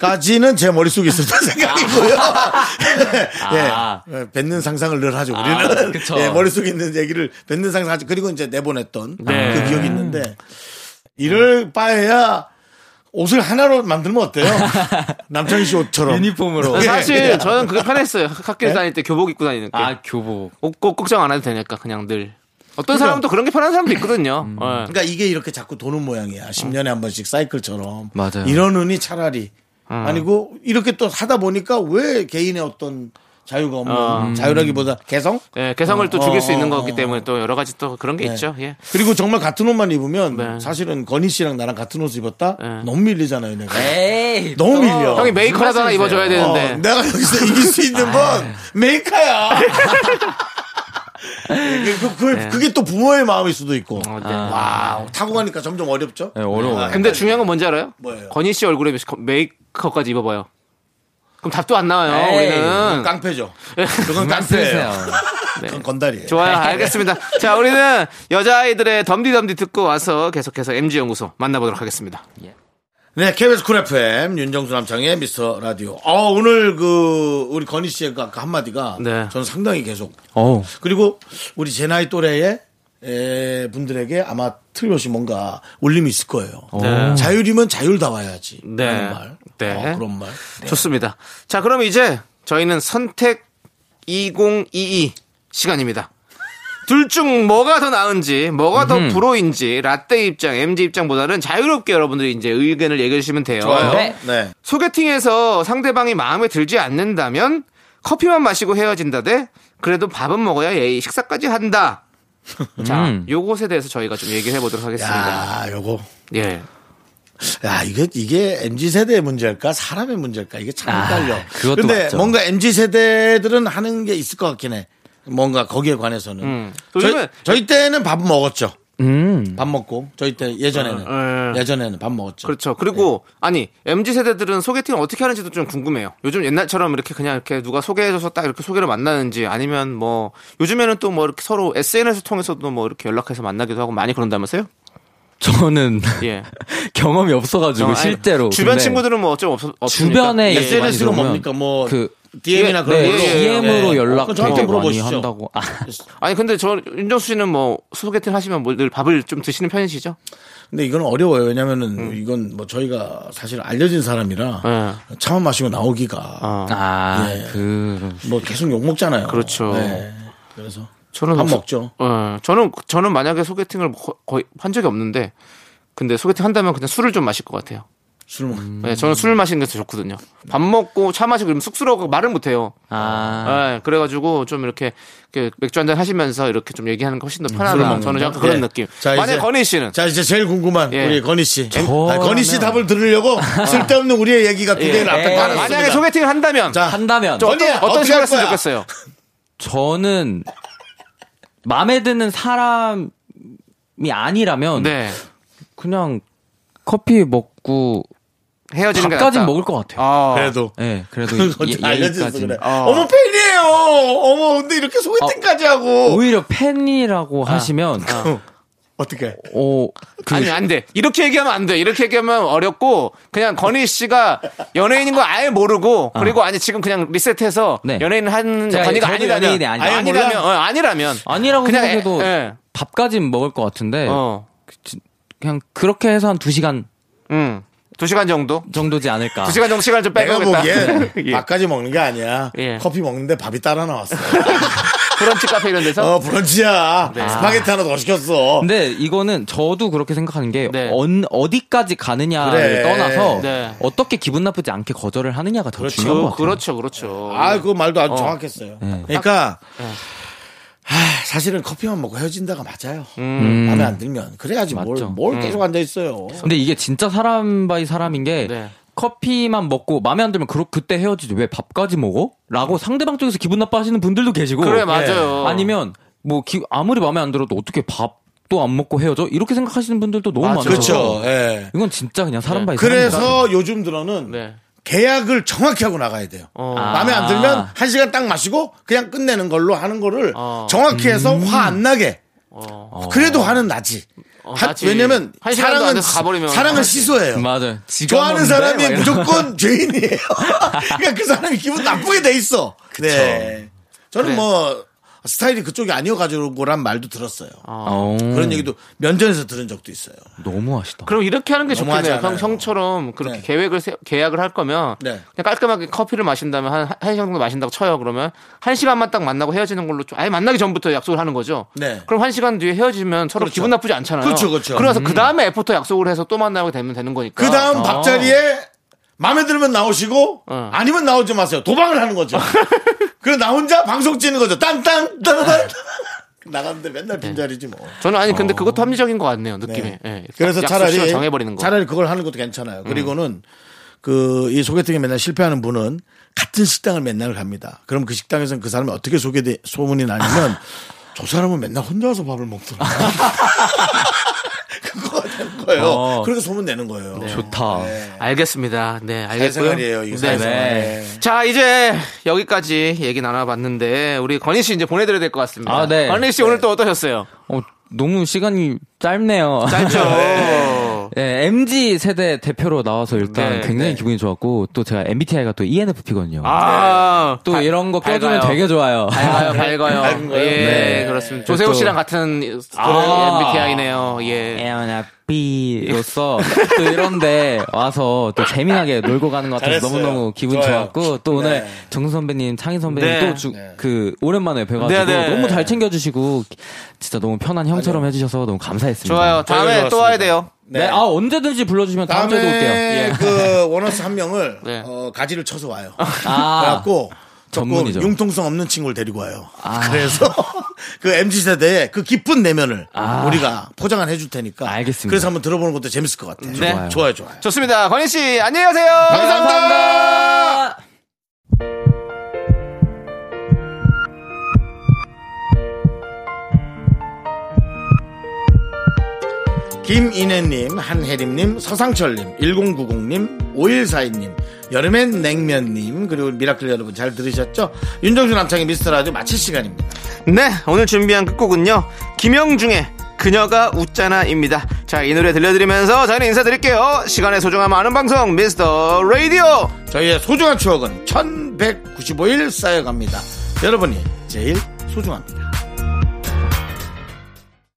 까지는 제 머릿속에 있었던 생각이고요. 아. 예. 뱉는 상상을 늘 하죠, 우리는. 그쵸. 예, 머릿속에 있는 얘기를 뱉는 상상하죠. 그리고 이제 내보냈던 네. 그 기억이 있는데 이럴 바에야 옷을 하나로 만들면 어때요? 남창희 씨 옷처럼. 유니폼으로. 예. 사실 저는 그게 편했어요. 학교 다닐 때 교복 입고 다니는 게. 아, 교복. 옷꼭 걱정 안 해도 되니까 그냥 늘. 어떤 사람은 또 그런 게 편한 사람도 있거든요. 예. 그러니까 이게 이렇게 자꾸 도는 모양이야. 10년에 한 번씩 사이클처럼. 맞아요. 이러느니 차라리. 아니고 이렇게 또 하다 보니까 왜 개인의 어떤 자유가 없는 어. 자유라기보다 개성? 예, 개성을 또 어, 죽일 수 어, 있는 어, 거기 어. 때문에 또 여러 가지 또 그런 게 네. 있죠. 예. 그리고 정말 같은 옷만 입으면 네. 사실은 건희 씨랑 나랑 같은 옷을 입었다? 네. 너무 밀리잖아요, 내가. 에이. 너무 밀려. 형이 메이커라도 하나 입어줘야 어, 되는데. 내가 여기서 이길 수 있는 건 메이커야. 그, 그, 네. 그게 또 부모의 마음일 수도 있고. 어, 네. 와, 타고 가니까 점점 어렵죠? 네, 어려워요. 아, 근데 중요한 건 뭔지 알아요? 뭐예요? 건희 씨 얼굴에 메이커까지 입어봐요. 그럼 답도 안 나와요. 에이, 우리는. 깡패죠. 예. 그건. 깡패예요. 그건 건달이에요. 좋아요. 알겠습니다. 자, 우리는 여자아이들의 덤디덤디 듣고 와서 계속해서 MG연구소 만나보도록 하겠습니다. 네, KBS 쿨 FM 윤정수 남창희의 미스터 라디오. 어, 오늘 그 우리 건희 씨의 그 아까 한마디가 네. 저는 상당히 계속 어우. 그리고 우리 제 나이 또래의 에, 분들에게 아마 틀림없이 뭔가 울림이 있을 거예요. 네. 자율이면 자율다워야지. 네. 그런 말. 네. 어, 그런 말. 네. 좋습니다. 자, 그럼 이제 저희는 선택 2022 시간입니다. 둘 중 뭐가 더 나은지, 뭐가 더 불호인지, 라떼 입장, MG 입장보다는 자유롭게 여러분들이 이제 의견을 얘기해 주시면 돼요. 좋아요. 네. 네. 소개팅에서 상대방이 마음에 들지 않는다면 커피만 마시고 헤어진다 대 그래도 밥은 먹어야 예의 식사까지 한다. 자, 음. 요것에 대해서 저희가 좀 얘기해 보도록 하겠습니다. 야, 요거. 예. 야, 이게, 이게 MZ 세대의 문제일까? 사람의 문제일까? 이게 참 아, 헷갈려. 그것도 근데 맞죠. 뭔가 MZ 세대들은 하는 게 있을 것 같긴 해. 뭔가 거기에 관해서는. 음. 저희, 저희 때는 밥 먹었죠. 음. 밥 먹고 저희 때 예전에는 어, 예. 예전에는 밥 먹었죠. 그렇죠. 그리고 네. 아니 MZ 세대들은 소개팅을 어떻게 하는지도 좀 궁금해요. 요즘 옛날처럼 이렇게 그냥 이렇게 누가 소개해줘서 딱 이렇게 소개를 만나는지 아니면 뭐 요즘에는 또 뭐 이렇게 서로 SNS 통해서도 뭐 이렇게 연락해서 만나기도 하고 많이 그런다면서요? 저는 예. 경험이 없어가지고 아니, 실제로 주변 친구들은 뭐 어쩜 없, 없습니까? 주변에 예. SNS가 뭡니까? 뭐 그 DM이나 그런 네, 걸로 DM으로 네. 연락 그건 저한테 되게 많이 물어보시죠. 한다고. 아, 아니 근데 저 윤정수 씨는 뭐 소개팅 하시면 뭐늘 밥을 좀 드시는 편이시죠? 근데 이건 어려워요. 왜냐면은 이건 뭐 저희가 사실 알려진 사람이라 예. 차마 마시고 나오기가 어. 아, 예. 그뭐 계속 욕 먹잖아요. 그렇죠. 네. 그래서 저는 밥 소- 먹죠. 어, 저는 저는 만약에 소개팅을 거- 거의 한 적이 없는데 근데 소개팅 한다면 그냥 술을 좀 마실 것 같아요. 술 먹. 네, 저는 술 마시는 게더 좋거든요. 밥 먹고 차 마시고 그러면 쑥스러워 말을 못 해요. 아, 네, 그래가지고 좀 이렇게, 이렇게 맥주 한잔 하시면서 이렇게 좀 얘기하는 게 훨씬 더 편하다. 저는 약간 그런 예. 느낌. 자, 만약 건희 씨는 자 이제 제일 궁금한 예. 우리 건희 씨. 저라면- 아니, 건희 씨 답을 들으려고 쓸데없는 우리의 얘기가 두 예. 개를 앞에 에이. 깔았습니다. 만약에 소개팅을 한다면 자, 한다면 좀 어떤 건희야, 어떤 식으로 했으면? 좋겠어요. 저는 마음에 드는 사람이 아니라면 네, 그냥 커피 먹고 헤어지는 게 밥까진 낫다. 먹을 것 같아요. 아, 그래도 네, 그래도 그건 예- 얘기까지는. 그래. 어. 어머 팬이에요. 어머 근데 이렇게 소개팅까지 하고 오히려 팬이라고 하시면 어떻게? 어, 그 아니 안 돼. 이렇게 얘기하면 안 돼. 이렇게 얘기하면 어렵고 그냥 건희 씨가 연예인인 거 아예 모르고 그리고 아니 지금 그냥 리셋해서 네. 연예인 한 건희가 아니라면 연예인이 아니라. 아예 아니라면? 어, 아니라면 아니라고 그냥 생각해도 에, 예. 밥까진 먹을 것 같은데 어. 그냥 그렇게 해서 한 2시간 음. 두 시간 정도? 정도지 않을까. 두 시간 정도 시간을 좀 내가 빼고겠다. 보기엔 예. 밥까지 먹는 게 아니야. 예. 커피 먹는데 밥이 따라 나왔어. 브런치 카페 이런 데서 어 브런치야. 네. 스파게티 하나 더 시켰어. 근데 이거는 저도 그렇게 생각하는 게 네. 언- 어디까지 가느냐를 그래. 떠나서 네. 어떻게 기분 나쁘지 않게 거절을 하느냐가 더 그렇죠. 중요한 것 같아요. 그렇죠, 그렇죠. 아, 그 말도 아주 정확했어요. 네. 그러니까 네. 하, 사실은 커피만 먹고 헤어진다가 맞아요. 음. 마음에 안 들면 그래야지 뭘, 맞죠. 뭘 계속 앉아 있어요. 근데 이게 진짜 사람 by 사람인 게 네. 커피만 먹고 마음에 안 들면 그, 그때 헤어지지 왜 밥까지 먹어? 라고 상대방 쪽에서 기분 나빠하시는 분들도 계시고 그래, 맞아요. 아니면 뭐 기- 아무리 마음에 안 들어도 어떻게 밥도 안 먹고 헤어져? 이렇게 생각하시는 분들도 너무. 많아서 그렇죠. 예. 이건 진짜 그냥 사람 by 사람 그래서 요즘 들어는 네. 계약을 정확히 하고 나가야 돼요. 어. 마음에 안 들면 한 시간 딱 마시고 그냥 끝내는 걸로 하는 거를 어. 정확히 해서 화 안 나게. 어. 그래도 화는 나지. 어, 한- 나지. 왜냐면 사랑은 사랑은. 시소예요. 맞아요. 좋아하는 사람이 무조건 죄인이에요. 그러니까 그 사람이 기분 나쁘게 돼 있어. 네. 저는 그래. 뭐 스타일이 그쪽이 아니어가지고란 말도 들었어요. 어, 그런 얘기도 면전에서 들은 적도 있어요. 너무 하시다. 그럼 이렇게 하는 게 좋겠네요. 형. 형처럼 그렇게 네. 계획을 세- 계약을 할 거면 네. 그냥 깔끔하게 커피를 마신다면 한, 한 시간 정도 마신다고 쳐요. 그러면 한 시간만 딱 만나고 헤어지는 걸로 좀 아예 만나기 전부터 약속을 하는 거죠. 네. 그럼 한 시간 뒤에 헤어지면 서로 그렇죠. 기분 나쁘지 않잖아요. 그렇죠, 그렇죠. 그래서 그 다음에 애프터 약속을 해서 또 만나게 되면 되는 거니까. 그 다음 밥자리에 마음에 들면 나오시고 어. 아니면 나오지 마세요. 도박을 하는 거죠. 그리고 나 혼자 방송 찍는 거죠. 땅땅 따라단 나갔는데 맨날 빈자리지 뭐. 저는 아니 근데 그것도 합리적인 것 같네요. 느낌이. 네. 예. 그래서 차라리 정해버리는 거. 음. 차라리 그걸 하는 것도 괜찮아요. 그리고는 그 이 소개팅에 맨날 실패하는 분은 같은 식당을 맨날 갑니다. 그럼 그 식당에서는 그 사람이 어떻게 소개돼 소문이 나냐면 저 사람은 맨날 혼자 와서 밥을 먹더라. 거예요. 어. 그렇게 소문 내는 거예요. 좋다. 알겠습니다. 네, 알겠고요. 사회생활이에요. 이게 네, 사회생활. 네. 자, 이제 여기까지 얘기 나눠봤는데 우리 건희 씨 이제 보내드려야 될 것 같습니다. 아, 네. 건희 씨 오늘 또 어떠셨어요? 어, 너무 시간이 짧네요. 짧죠. 네, MG 세대 대표로 나와서 일단 네, 굉장히 네. 기분이 좋았고 또 제가 MBTI가 또 ENFP거든요. 아, 또 발- 이런 거 껴주면. 되게 좋아요. 밝아요, 밝아요. 예, 네. 그렇습니다. 조세호 또- 씨랑 같은 아. MBTI네요. 예. ENFP로서 또 이런데 와서 또 재미나게 놀고 가는 것 같아서 잘했어요. 너무너무 기분 좋아요. 좋았고 또 오늘 네. 정수 선배님, 창희 선배님 네. 또그 오랜만에 뵈가지고 네, 네. 너무 잘 챙겨주시고 진짜 너무 편한 형처럼 해주셔서 너무 감사했습니다. 좋아요. 다음에 저희도 또 와야 좋았습니다. 돼요. 네, 아 언제든지 불러주시면 다음 주에도 올게요. 다음에 예. 그 원어스 한 명을 네. 어, 가지를 쳐서 와요. 아, 그래갖고 전문이죠. 융통성 없는 친구를 데리고 와요. 아. 그래서 그 MZ 세대의 그 기쁜 내면을 우리가 포장을 해줄 테니까. 알겠습니다. 그래서 한번 들어보는 것도 재밌을 것 같아요. 네. 좋아요, 좋아요. 좋아요. 좋습니다. 건희 씨, 안녕히 가세요. 감사합니다. 김인혜님, 한혜림님, 서상철님, 1090님, 5142님, 여름엔 냉면님, 그리고 미라클 여러분 잘 들으셨죠? 윤정수 남창희의 미스터 라디오 마칠 시간입니다. 네, 오늘 준비한 끝곡은요. 김형중의 그녀가 웃잖아입니다. 자, 이 노래 들려드리면서 저희는 인사드릴게요. 시간의 소중함 아는 방송 미스터 라디오. 저희의 소중한 추억은 1195일 쌓여갑니다. 여러분이 제일 소중합니다.